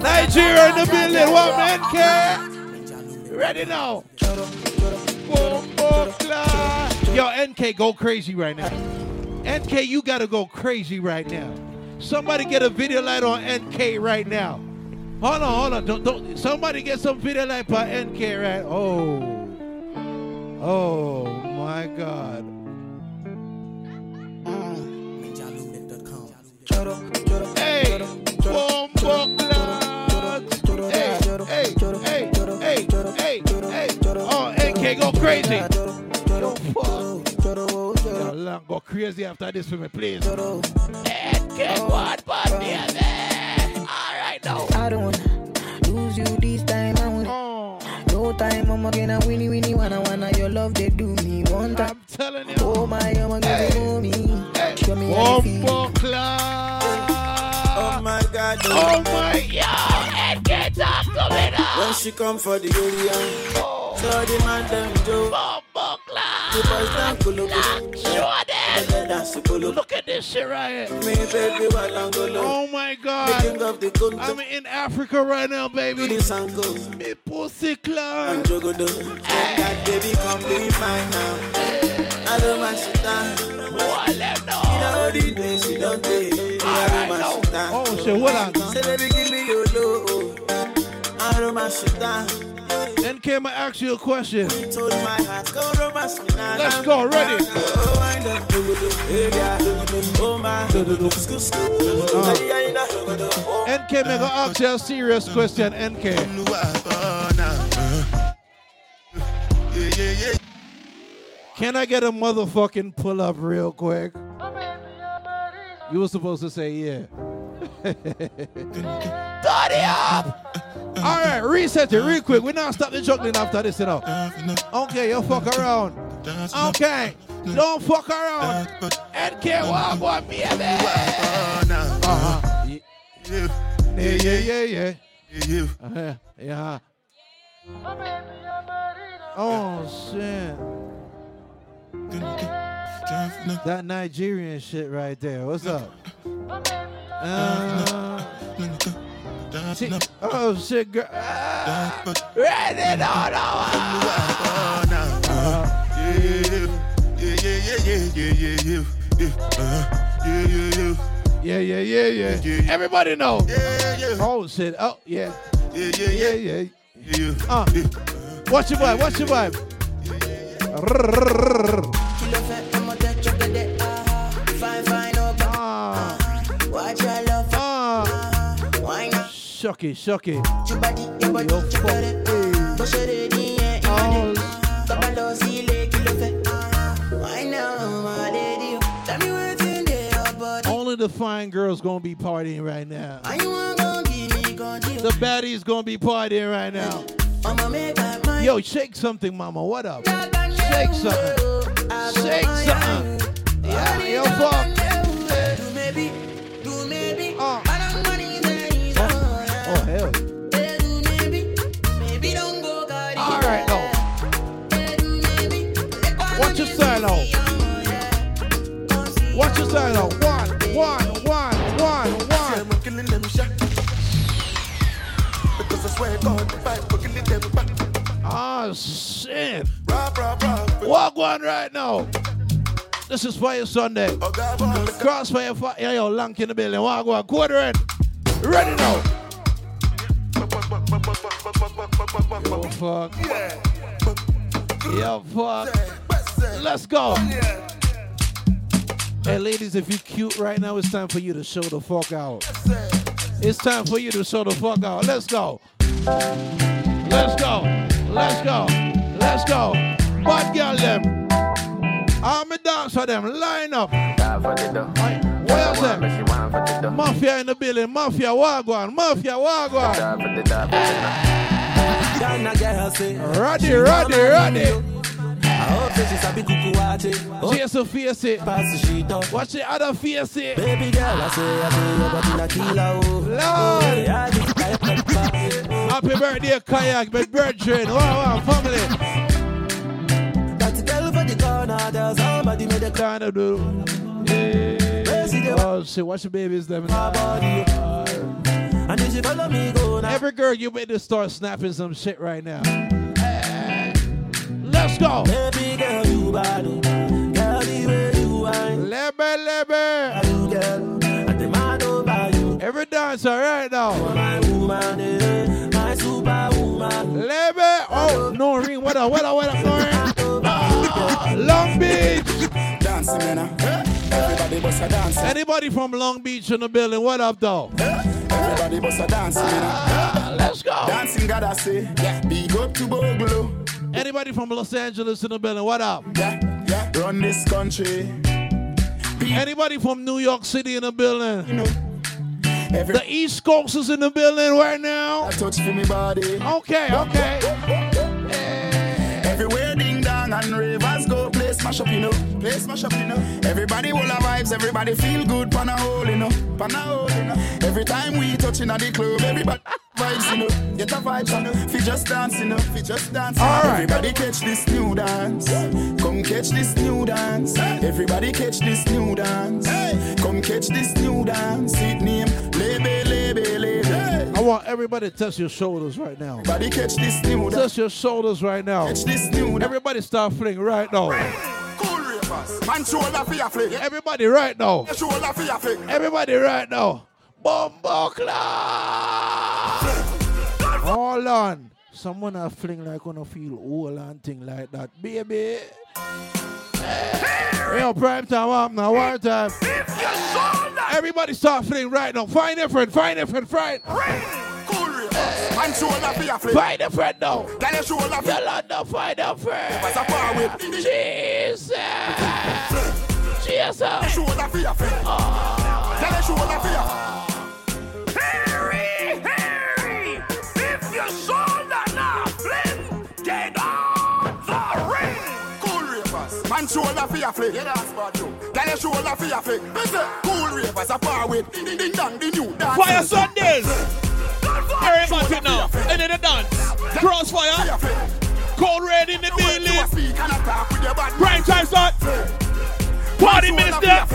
Speaker 12: Nigeria in the building. What man care? Ready now? Yo, NK, go crazy right now. NK, you gotta go crazy right now. Somebody get a video light on NK right now. Hold on, hold on. Don't, don't. Somebody get some video light for NK right. Oh, oh my God. Mm. Hey, crazy. Yo, fuck. Yo, long, go crazy after this for me, please. NK, what, but All right, now.
Speaker 1: I don't wanna lose you this time. I want oh. no time. I'm gonna winnie winnie wanna wanna your love they do me one time.
Speaker 12: I'm telling you.
Speaker 1: Oh my, I'm gonna give me. Show me how you feel.
Speaker 12: Oh Oh my God. NK, talk to me now.
Speaker 15: When she come for the area, so the man them do. The boys down kulu
Speaker 12: Look at this shit right here.
Speaker 15: Me baby walangolo.
Speaker 12: Oh my god.
Speaker 15: The king of the Congo.
Speaker 12: I'm in Africa right now, baby. Me pussy.
Speaker 15: And jogodo. That baby come be mine now. I don't mind sit down.
Speaker 12: What let know?
Speaker 15: You know the day she don't take.
Speaker 12: Oh shit, what on?
Speaker 15: Say baby give me your sit down.
Speaker 12: Then came I ask you a question. Let's go, ready? Uh.
Speaker 15: Yeah.
Speaker 12: NK, me go ask you a serious question, NK. Can I get a motherfucking pull up real quick? You were supposed to say yeah. Daddy up! All right, reset it real quick. We now stop the juggling after this, you know. Okay, you fuck around. Okay, don't fuck around. NK, me, baby? Uh-huh. Yeah, yeah, yeah, yeah. Uh-huh. Yeah. Oh shit. That Nigerian shit right there. What's up? Uh, oh shit, girl. Ah, ready, no, no. Yeah, yeah, yeah, yeah. Everybody know. Oh shit. Oh yeah. Yeah, yeah, yeah, yeah. Uh, watch your vibe. Watch your vibe.
Speaker 30: Your body.
Speaker 12: Only the fine girls gonna be partying right now.
Speaker 30: How you wan go give me conti o?
Speaker 12: The baddies gonna be partying right now.
Speaker 30: Ọmọ make my mind.
Speaker 12: Yo, shake something, mama. What up? Shake something. Shake something. Yeah, yo, fuck. Style out. Watch your style out. One, one, one, one, one.
Speaker 9: Because I swear God, if I go killing them back.
Speaker 12: Oh shit. Walk one right now. This is Fayah Sunday. Krossfayah Fire. Yeah, yo, Lank in the building. Walk one. Quarter in. Ready now. Yo, fuck. Yo, fuck. Let's go. Hey, ladies, if you're cute right now, it's time for you to show the fuck out. It's time for you to show the fuck out. Let's go. Let's go. Let's go. Let's go. Bad girl them. I'm a dance for them. Line up. Aye, What you? Mafia in the building. Mafia wagwan. Mafia wagwan.
Speaker 15: Ghana girl say,
Speaker 12: Roddy, Roddy, Roddy.
Speaker 15: I hope that she sabi kuku wache.
Speaker 12: She has to face it.
Speaker 15: Sheet up.
Speaker 12: Watch the other face it.
Speaker 15: Baby girl, I say, I say, your body na killer, oh.
Speaker 12: Lord. Happy birthday, kayak, my brethren. Wow, wow, family.
Speaker 15: That girl for the corner, there's somebody made a
Speaker 12: of do. Yeah. Oh shit, watch the babies them.
Speaker 15: And if she follow me, go now.
Speaker 12: Every girl, you better start snapping some shit right now. Let's go.
Speaker 15: Baby girl, you bad, oh. Girl, the way you whine.
Speaker 12: Lebe, lebe.
Speaker 15: You girl, and the over you.
Speaker 12: Every dancer right now.
Speaker 15: My woman, eh, my superwoman.
Speaker 12: Lebe. Oh, no ring. What up, what up, what up, no ring. Ah, Long Beach.
Speaker 9: Dancing, man. Everybody bust a dance.
Speaker 12: Anybody from Long Beach in the building? What up, though?
Speaker 9: Everybody bust a dancing, man.
Speaker 12: Let's go.
Speaker 9: Dancing, God, I say. Big up to Bogolo.
Speaker 12: Anybody from Los Angeles in the building? What up?
Speaker 9: Yeah, yeah. Run this country.
Speaker 12: Anybody from New York City in the building? the East Coast is in the building right now.
Speaker 9: I touch for me body.
Speaker 12: Okay, okay.
Speaker 9: Everywhere ding dong and ravers go play smash up, you know. Play smash up, you know. Everybody will have vibes, everybody feel good, pan a hole, you know. Pan a hole, you know. Every time we touching at the club, everybody
Speaker 25: vibes, you know. Get a vibe, you know. Fi just dance, you know. Fi just dance.
Speaker 10: All right.
Speaker 25: Everybody catch this new dance. Come catch this new dance. Everybody catch this new dance. Come catch this new dance. It name Lebe, Lebe, Lebe.
Speaker 12: I want everybody to touch your shoulders right now.
Speaker 25: Everybody catch this new dance.
Speaker 12: Touch your shoulders right now.
Speaker 25: Catch this new
Speaker 12: Everybody start fling right now.
Speaker 25: Cool rappers. Man, shoulder for your flick.
Speaker 12: Everybody right now.
Speaker 25: Shoulder for your flick.
Speaker 12: Everybody right now. Bombo Hold on. Someone a fling like gonna feel old and thing like that. Baby. Hey, yo, prime time up now, war time. Everybody start fling right now. Find a friend, find a friend, find.
Speaker 25: Cool rappers. Man, shoulder for your flick.
Speaker 12: Find a friend now.
Speaker 25: Girl, your shoulder for
Speaker 12: Girl, no, find a friend.
Speaker 25: What's up, with?
Speaker 12: Jesus. Jesus.
Speaker 25: Shoulder for your oh. flick. Girl, your shoulder for your
Speaker 21: Harry,
Speaker 25: rappers. Man, shoulder for your flick. Yeah, that's bad, you. Girl, your shoulder for your flick. Listen. Cool rappers. A power with. Ding, ding, dong, the new dance.
Speaker 10: Fayah Sundays. Everybody now. And then the dance. Krossfayah. Code Red in the building. Prime time start. Party minister.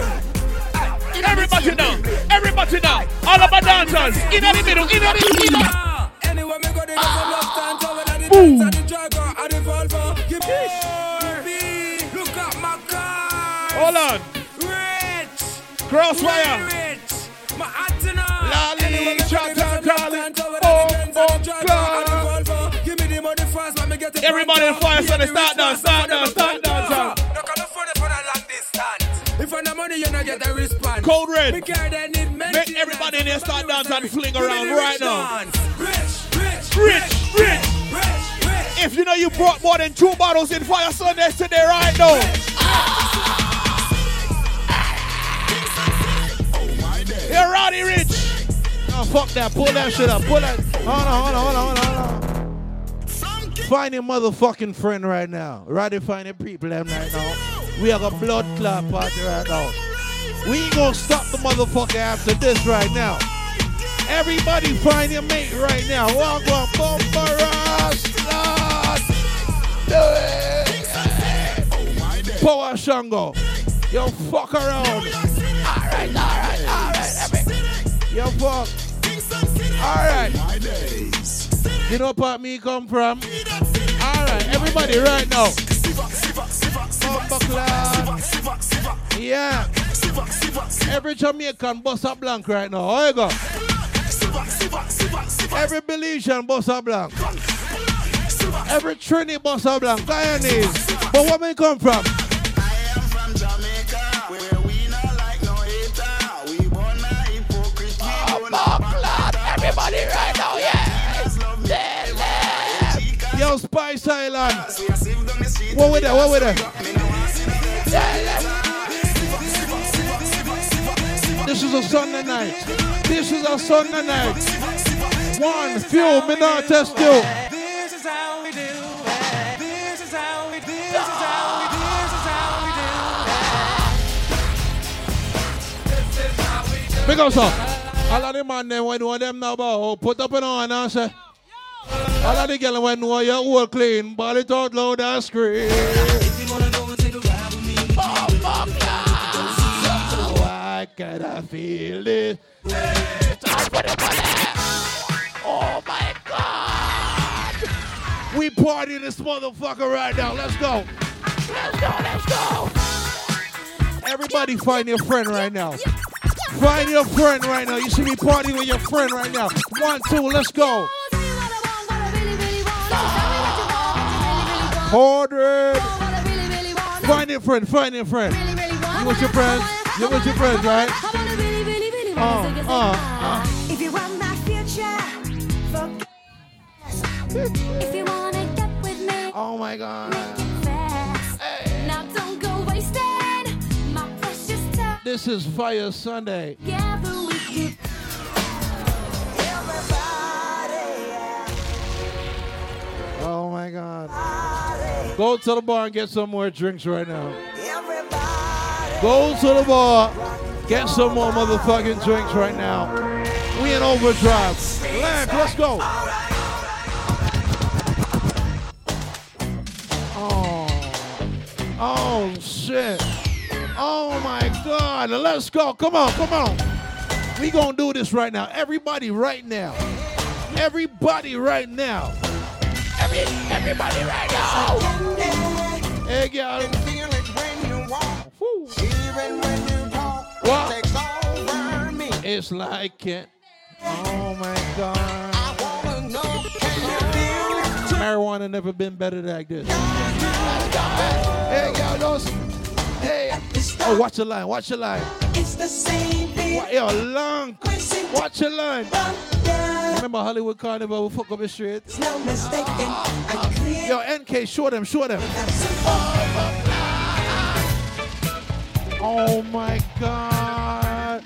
Speaker 10: Everybody now. Everybody now. All of my dancers. In the middle. In the middle.
Speaker 21: Anywhere me go, they go some love dance over the dance and the jagger and the Volvo. Give me,
Speaker 10: Hold on.
Speaker 21: Rich. Krossfayah. Rich. My antenna.
Speaker 10: Lolly,
Speaker 21: Anywhere me go,
Speaker 10: Chop,
Speaker 21: they go some
Speaker 10: Chop,
Speaker 21: love
Speaker 10: Charlie.
Speaker 21: dance over the
Speaker 10: Oh, oh,
Speaker 21: and the jagger and the Volvo. Give me the money fast, let me get it.
Speaker 10: Everybody in fire, so they start dance, start dance, start dance.
Speaker 21: Look at the phone for the long distance. If I no money, you not get a response.
Speaker 10: Code red.
Speaker 21: Me care they need
Speaker 10: Make everybody in there start dance and fling around right now.
Speaker 21: dance. Rich, rich,
Speaker 10: Rich, rich. If you know you brought more than two bottles in Fayah Sundays today, right now. You're Roddy Ricch.
Speaker 12: Oh, fuck that. Pull that shit up. Pull that. Hold on, hold on, hold on, hold on. Find your motherfucking friend right now. Rather find your people them right now. We have a blood clot party right now. We ain't gonna stop the motherfucker after this right now. Everybody find your mate right now. Walk on bumper Do it. Power Shango. Yo, fuck around. Yo, fuck. Alright. You know part me come from? Alright, everybody right now. Yeah. Every Jamaican bust a blank right now. How you go? Every Belizean bust a blank. Every Trini bust a blank. Guyanese. But where me come from? Yo, Spice Island. What with that? What with that? This is a Sunday night. This is a Sunday night. One, few, me not test you.
Speaker 21: This is how we do it. This is how we do it.
Speaker 12: Big up, sir. All of the man them when know them now about put up an on and say. All of the girl when know your whole clean, ball it out loud and scream. Why can I feel it? Oh my God! We party this motherfucker right now. Let's go. Let's go. Let's go. Everybody find your friend right now. Find your friend right now. You should be partying with your friend right now. One, two, let's go. Order. Find your friend. Find your friend. You with your friends? You with your friends, right? Uh, uh, uh.
Speaker 21: If you want my future. If you wanna get with me,
Speaker 12: oh my god.
Speaker 21: fast. Now don't go wasting my precious time.
Speaker 12: This is Fayah Sunday.
Speaker 21: Together we could.
Speaker 12: Oh my god. Go to the bar and get some more drinks right now. Go to the bar, get some more motherfucking drinks right now. We in overdrive. Land, let's go. Oh. Oh shit. Oh my god. Let's go. Come on, come on. We gonna do this right now. Everybody right now. Everybody right now. Every, everybody right now. Hey, girl. What? It's like it. Oh my God. Marijuana never been better like this. Hey, y'all, those. Hey. Oh, watch your line. Watch your line.
Speaker 31: It's the same thing.
Speaker 12: Yo, long. Watch your line. Remember Hollywood Carnival? We fuck up the streets.
Speaker 31: No mistaken.
Speaker 12: Yo, NK, show them, show them. Oh my God.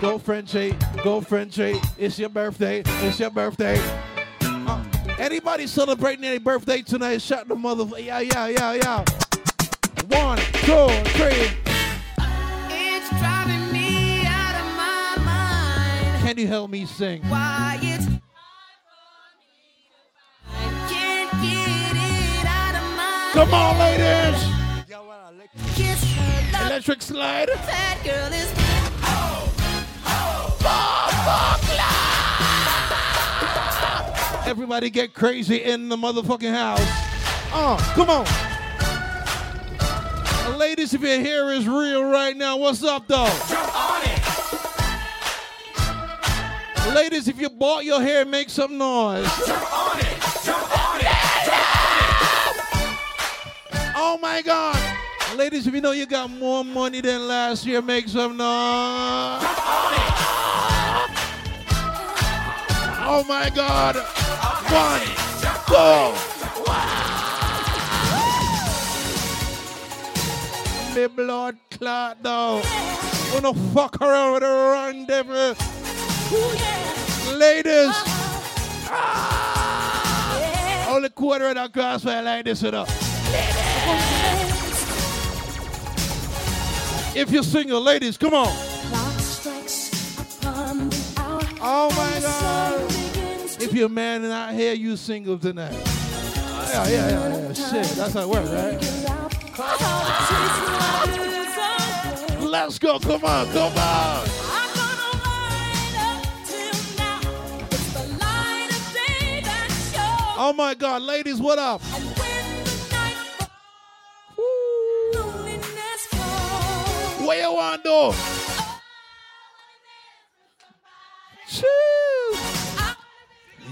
Speaker 12: Go Frenchie, go Frenchie. It's your birthday. It's your birthday. Uh, anybody celebrating any birthday tonight? Shut the mother. Yeah, yeah, yeah, yeah. One, two, three. Can you help me sing?
Speaker 31: Why it's can't get it out of my
Speaker 12: Come on, ladies.
Speaker 31: Kiss her.
Speaker 12: Electric slide.
Speaker 31: That girl is
Speaker 12: Everybody get crazy in the motherfucking house. Oh, come on. Uh, Ladies, if your hair is real right now, what's up, though? Ladies, if you bought your hair, make some noise. Jump on it. Jump on it. Oh my God. Ladies, if you know you got more money than last year, make some noise. Oh my God. One, go. Me blood clot though. Wanna fuck around with a run devil. Ladies. Ah. Only quarter of that Krossfayah like this it up. If you're single, ladies, come on. Oh my God. If you're a man and out here, you single tonight. Yeah, yeah, yeah, yeah. Shit, that's how it works, right? Let's go. Come on, come on. Oh my God, ladies, what up? What you want to.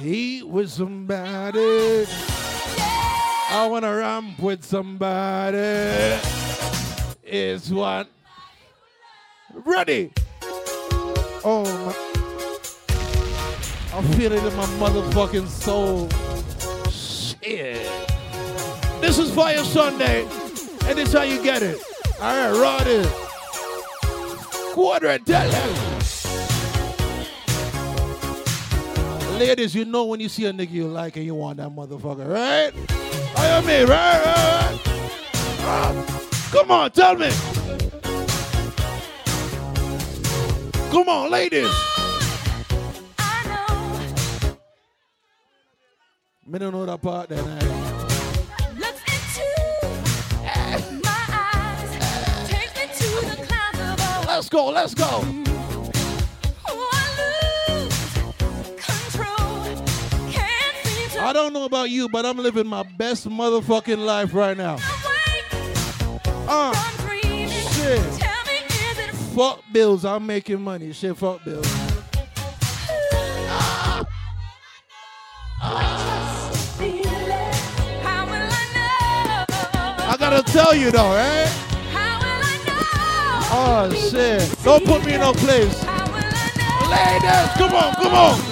Speaker 12: Eat with somebody. I wanna ramp with somebody. Is what? Ready? Oh my. I feel it in my motherfucking soul. This is Fayah Sunday, and this how you get it. All right, raw this. Quarter. Ladies, you know when you see a nigga you like and you want that motherfucker, right? I mean, right, right, right. Come on, tell me. Come on, ladies. Me don't know that part then. eh? Let's go, let's go. I don't know about you, but I'm living my best motherfucking life right now. Uh, shit. Fuck bills, I'm making money. Shit, fuck bills. Gotta tell you though, eh? right? Oh shit. Don't put me in no place. Ladies, come on, come on.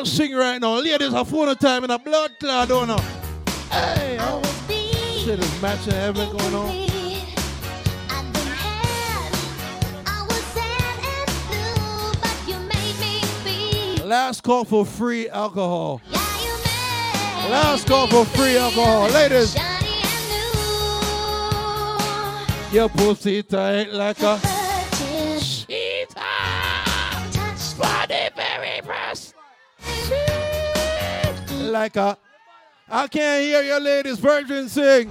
Speaker 12: girl sing right now. Ladies, have phone time in a blood cloud, don't know. Hey, oh. shit is matching heaven going on. Last call for free alcohol. Last call for free alcohol. Ladies. Your pussy tight like a. like a I can't hear your ladies virgin sing.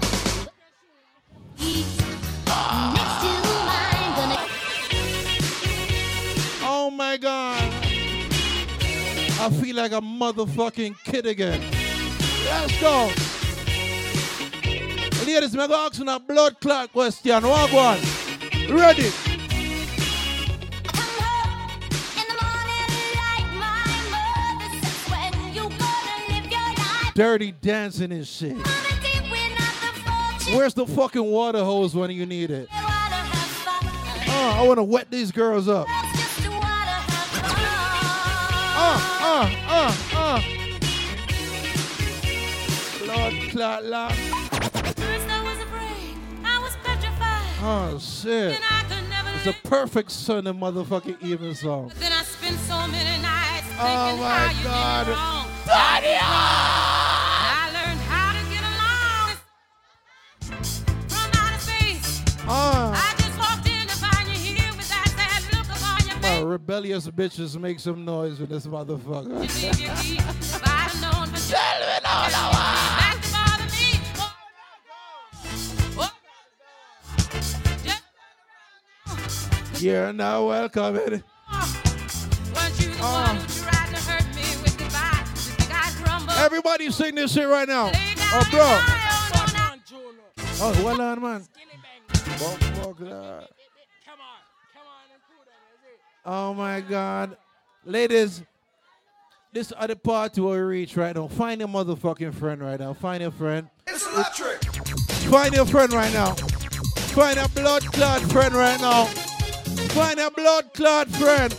Speaker 12: Oh my god. I feel like a motherfucking kid again. Let's go. Ladies, I'm going to ask you a blood clot question. Walk one. Ready? Dirty dancing and shit. Where's the fucking water hose when you need it? Uh, I want to wet these girls up. Uh, uh, uh, uh. Blood clot lock. Oh shit. It's a perfect Sunday motherfucking evening song.
Speaker 17: Then I spent so many nights
Speaker 12: Oh my
Speaker 17: how you
Speaker 12: God.
Speaker 17: did
Speaker 12: Uh,
Speaker 17: I just walked in to find you here with that sad look upon your
Speaker 12: my rebellious bitches make some noise with this motherfucker.
Speaker 17: face. If I'd have known for sure. Back to bother me. Oh,
Speaker 12: You're now welcome. in.
Speaker 17: weren't you the one who tried to hurt me with goodbye? Just think I'd crumble.
Speaker 12: Everybody sing this shit right now. Oh, bro. Oh, well on, man. Motherfucker. Oh my God, ladies, this other part where we reach right now. Find your motherfucking friend right now. Find your friend.
Speaker 32: It's electric.
Speaker 12: Find your friend right now. Find a blood clot friend right now. Find a blood clot friend.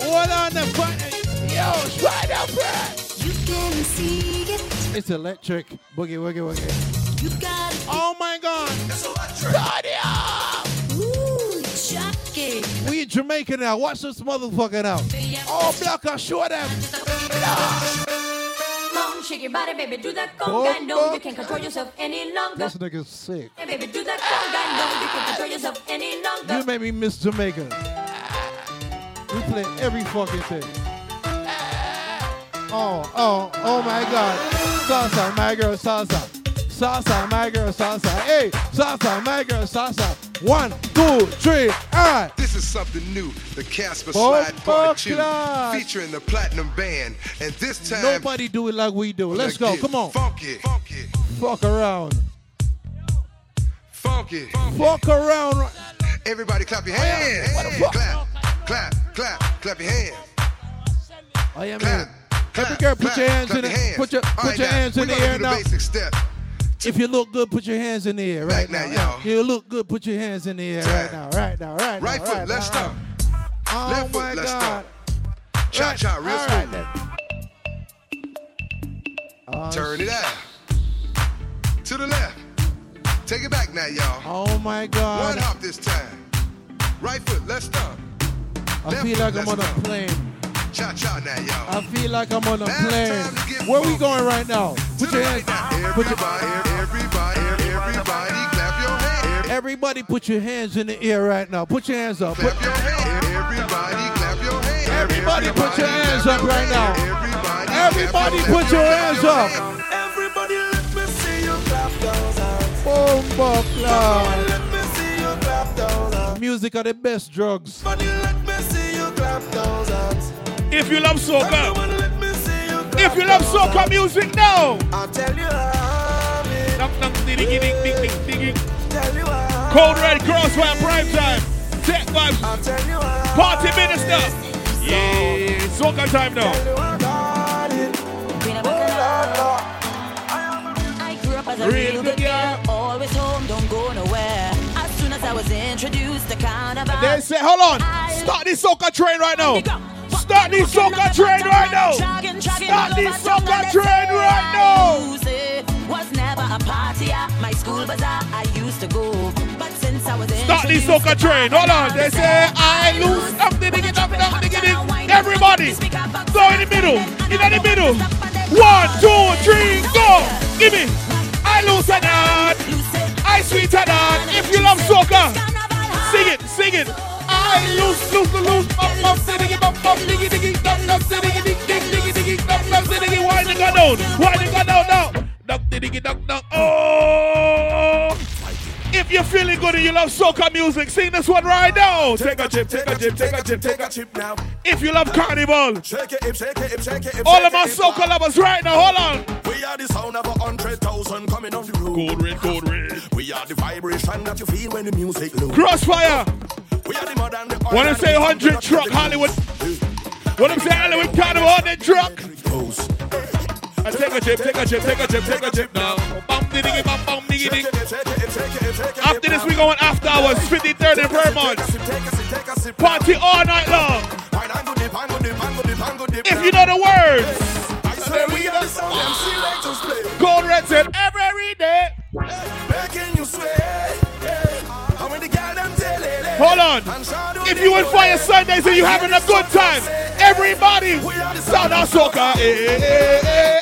Speaker 12: Hold on, the find Yo, find a friend.
Speaker 17: You can see it.
Speaker 12: It's electric. Boogie, woogie, woogie.
Speaker 17: You got it.
Speaker 12: Oh my God.
Speaker 17: Ooh.
Speaker 12: We in Jamaica now. Watch this motherfucker now. Oh, block, I'll show them.
Speaker 20: Shake your body, baby, do that conga. No, you can't control yourself any longer.
Speaker 12: This nigga's sick.
Speaker 20: Hey, baby, do that conga. No, you can't control yourself any longer.
Speaker 12: You made me miss Jamaica. We play every fucking thing. Oh, oh, oh my God. Salsa, my girl, salsa. Salsa, my girl, salsa. Hey, salsa, my girl, salsa. One, two, three, all right.
Speaker 33: This is something new, the Casper
Speaker 12: Bomba
Speaker 33: Slide Part 2,
Speaker 12: Clot.
Speaker 33: featuring the Platinum Band. And this time,
Speaker 12: Nobody do it like we do. Let's go. Come on.
Speaker 33: funky, funky,
Speaker 12: Fuck around.
Speaker 33: funky.
Speaker 12: Fuck around.
Speaker 33: Everybody clap your hands. Clap, clap, clap, clap your hands.
Speaker 12: I am here. Every girl, put your hands in it. Put your put your hands in the air
Speaker 33: the
Speaker 12: now. If you look good, put your hands in the air right
Speaker 33: now,
Speaker 12: now.
Speaker 33: y'all.
Speaker 12: You look good, put your hands in the air right now, right now, right now.
Speaker 33: Right foot,
Speaker 12: right
Speaker 33: let's
Speaker 12: now. Oh
Speaker 33: Left foot,
Speaker 12: my
Speaker 33: let's
Speaker 12: God.
Speaker 33: start. Cha cha, real
Speaker 12: right Oh,
Speaker 33: Turn it out. To the left. Take it back now, y'all.
Speaker 12: Oh my God.
Speaker 33: One hop this time. Right foot, let's start.
Speaker 12: I
Speaker 33: Left
Speaker 12: feel
Speaker 33: foot,
Speaker 12: like I'm on a plane.
Speaker 33: Cha cha now, y'all.
Speaker 12: I feel like I'm on a plane.
Speaker 33: time to get
Speaker 12: Where we going right now? Put your hands. Put your,
Speaker 33: Everybody, everybody, everybody, clap your hands.
Speaker 12: everybody, put your hands in the air right now. Put your hands up. Put,
Speaker 33: Clap your hands. Everybody, clap your hands.
Speaker 12: everybody, put your hands up right now.
Speaker 33: Everybody,
Speaker 12: Everybody, put your hands up.
Speaker 9: Everybody let me see you clap those hands.
Speaker 12: Bomba cloud.
Speaker 9: Let me see you clap those hands.
Speaker 12: Music are the best drugs.
Speaker 9: Everybody let me see you clap those hands.
Speaker 10: If you love soca,
Speaker 9: Everyone let me see you clap
Speaker 10: if you love soca music now.
Speaker 9: I'll tell you how.
Speaker 10: Knock, knock, ding, ding, ding, ding, ding, ding.
Speaker 9: Tell you how.
Speaker 10: Code Red Krossfayah Prime Time. Tek Vybez.
Speaker 9: I'll tell you how.
Speaker 10: Party minister. Yeah, soca time now.
Speaker 9: Tell you how God it.
Speaker 20: I grew up as a
Speaker 10: Real good
Speaker 20: girl, always home, don't go nowhere. As soon as I was introduced to carnival,
Speaker 10: They say, hold on. Start this soca train right now. Start this soca train right now. Start this soca train right now.
Speaker 20: Was never a party at my school bazaar. I used to go, but since I was in.
Speaker 10: Start this soca train. Hold on. They say I lose. Up, dig. Everybody, go in the middle. In the middle. One, two, three, go. Give me. I lose a. I sweet a. If you love soca, sing it, sing it. Why they go down? Why they go down now? Duck, diggy, duck, duck. Oh. If you're feeling good and you love soca music, sing this one right now. Take a chip, take a chip, take a chip, take a chip now. If you love carnival,
Speaker 9: Shake it, shake it, shake it,
Speaker 10: all of my soca lovers right now, hold on.
Speaker 9: We are the sound of a hundred thousand coming off the road.
Speaker 10: Code red, code red.
Speaker 9: We are the vibration that you feel when the music low.
Speaker 10: Krossfayah.
Speaker 9: We are the mud and the oil
Speaker 10: When I
Speaker 9: and
Speaker 10: say 100 truck Hollywood, when I'm saying Hollywood carnival, 100 truck. I take a chip, take a chip, take a chip, take a chip now. Bum, diddy, bum, bum, diggy, dig. After this, we going after hours, 53rd in Vermont. Party all night long. If you know the words,
Speaker 9: Say we are the sound MC Rangers play.
Speaker 10: Gold Red said every day.
Speaker 9: Making you sweat. And when the them
Speaker 10: Hold on. If you in Fayah Sundays and you having a good time, everybody, sound out soca. Eh, eh, eh.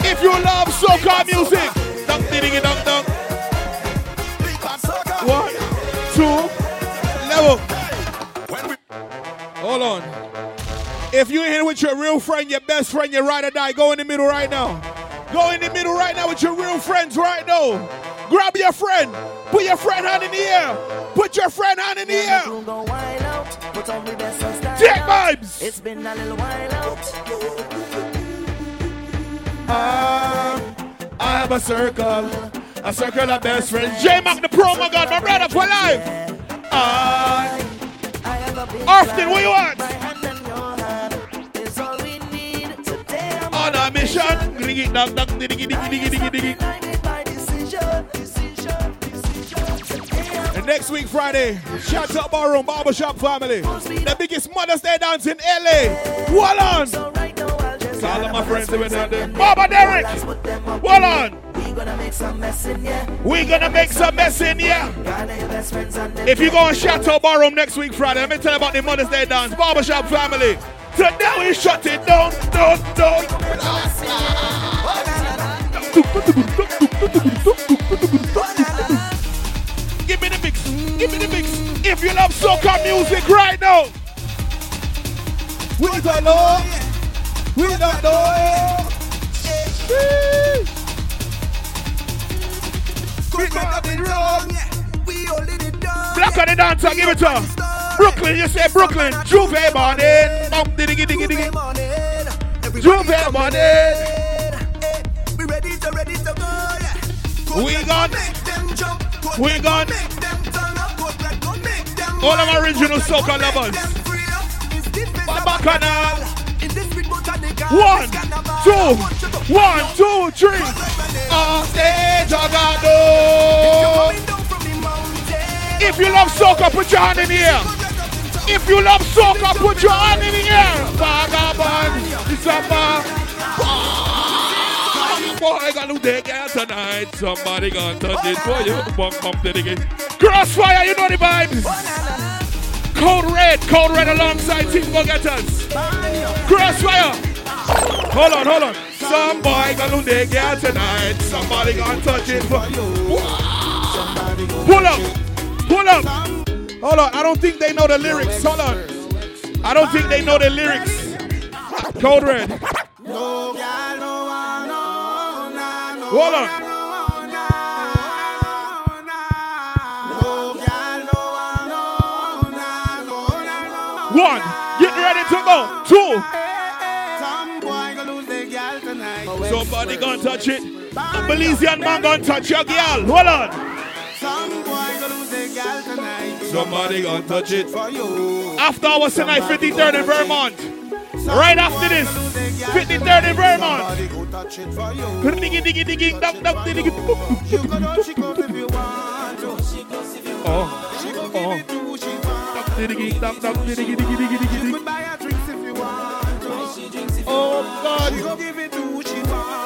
Speaker 10: If you love soca music, dunk dunk dunk. One, two, level. Hold on. If you're here with your real friend, your best friend, your ride or die, go in the middle right now. Go in the middle right now with your real friends right now. Grab your friend. Put your friend hand in the air. Put your friend hand in the air. Tek Vybez.
Speaker 15: It's been a little while out.
Speaker 10: Ah, I have a circle, a circle of best friends. J Mac the pro, my God, my brother for life. Ah, Austin, what you want? On a mission. Diggy, dog, dog, diggy, diggy, diggy, diggy, diggy. Next week, Friday, shout out Barroom Barbershop Family. The biggest Mother's Day dance in LA. Hold on. So all of my friends out there. Baba Derek. Hold on.
Speaker 15: We gonna make some mess in here.
Speaker 10: We gonna make some mess in here. If you go on Chateau Barroom next week, Friday, let me tell you about the Mother's Day dance. Barbershop Family. Today we shut it down, down, down. If you love soca music right now.
Speaker 34: We don't know. We don't know.
Speaker 10: Black on the dancer, give it to her. Brooklyn, you say Brooklyn. J'ouvert morning. Bum, diggy, diggy, diggy. J'ouvert morning.
Speaker 15: Eh, we ready to ready to go.
Speaker 10: We gone. We gone.
Speaker 15: All
Speaker 10: of our original soca lovers. Bacchanal. One, two, one, two, three. On stage, Agado. If you love soca, put your hand in the air. If you love soca, put your hand in the air. Vagabond, December. Boy, I got to take it tonight. Somebody gonna touch it for you. Bump, bump, did again. Krossfayah, you know the vibes. Code Red, Code Red alongside Team Go Krossfayah. Hold on, hold on. Somebody gonna take it tonight. Somebody gonna touch it for you. Pull up, pull up. Hold on, I don't think they know the lyrics. Hold on. I don't think they know the lyrics. Code Red. Hold on. Ready to go. Two. Somebody gonna touch it. A Belizean man gonna touch your girl. Hold on. Somebody gonna touch it. After hours tonight, 53rd in Vermont. Right after this, 53rd in Vermont. Diggy, diggy, diggy, duck, duck, diggy, Oh. Oh diggy, could buy her drinks if you want. Oh, God. She gon' give it to who she wants.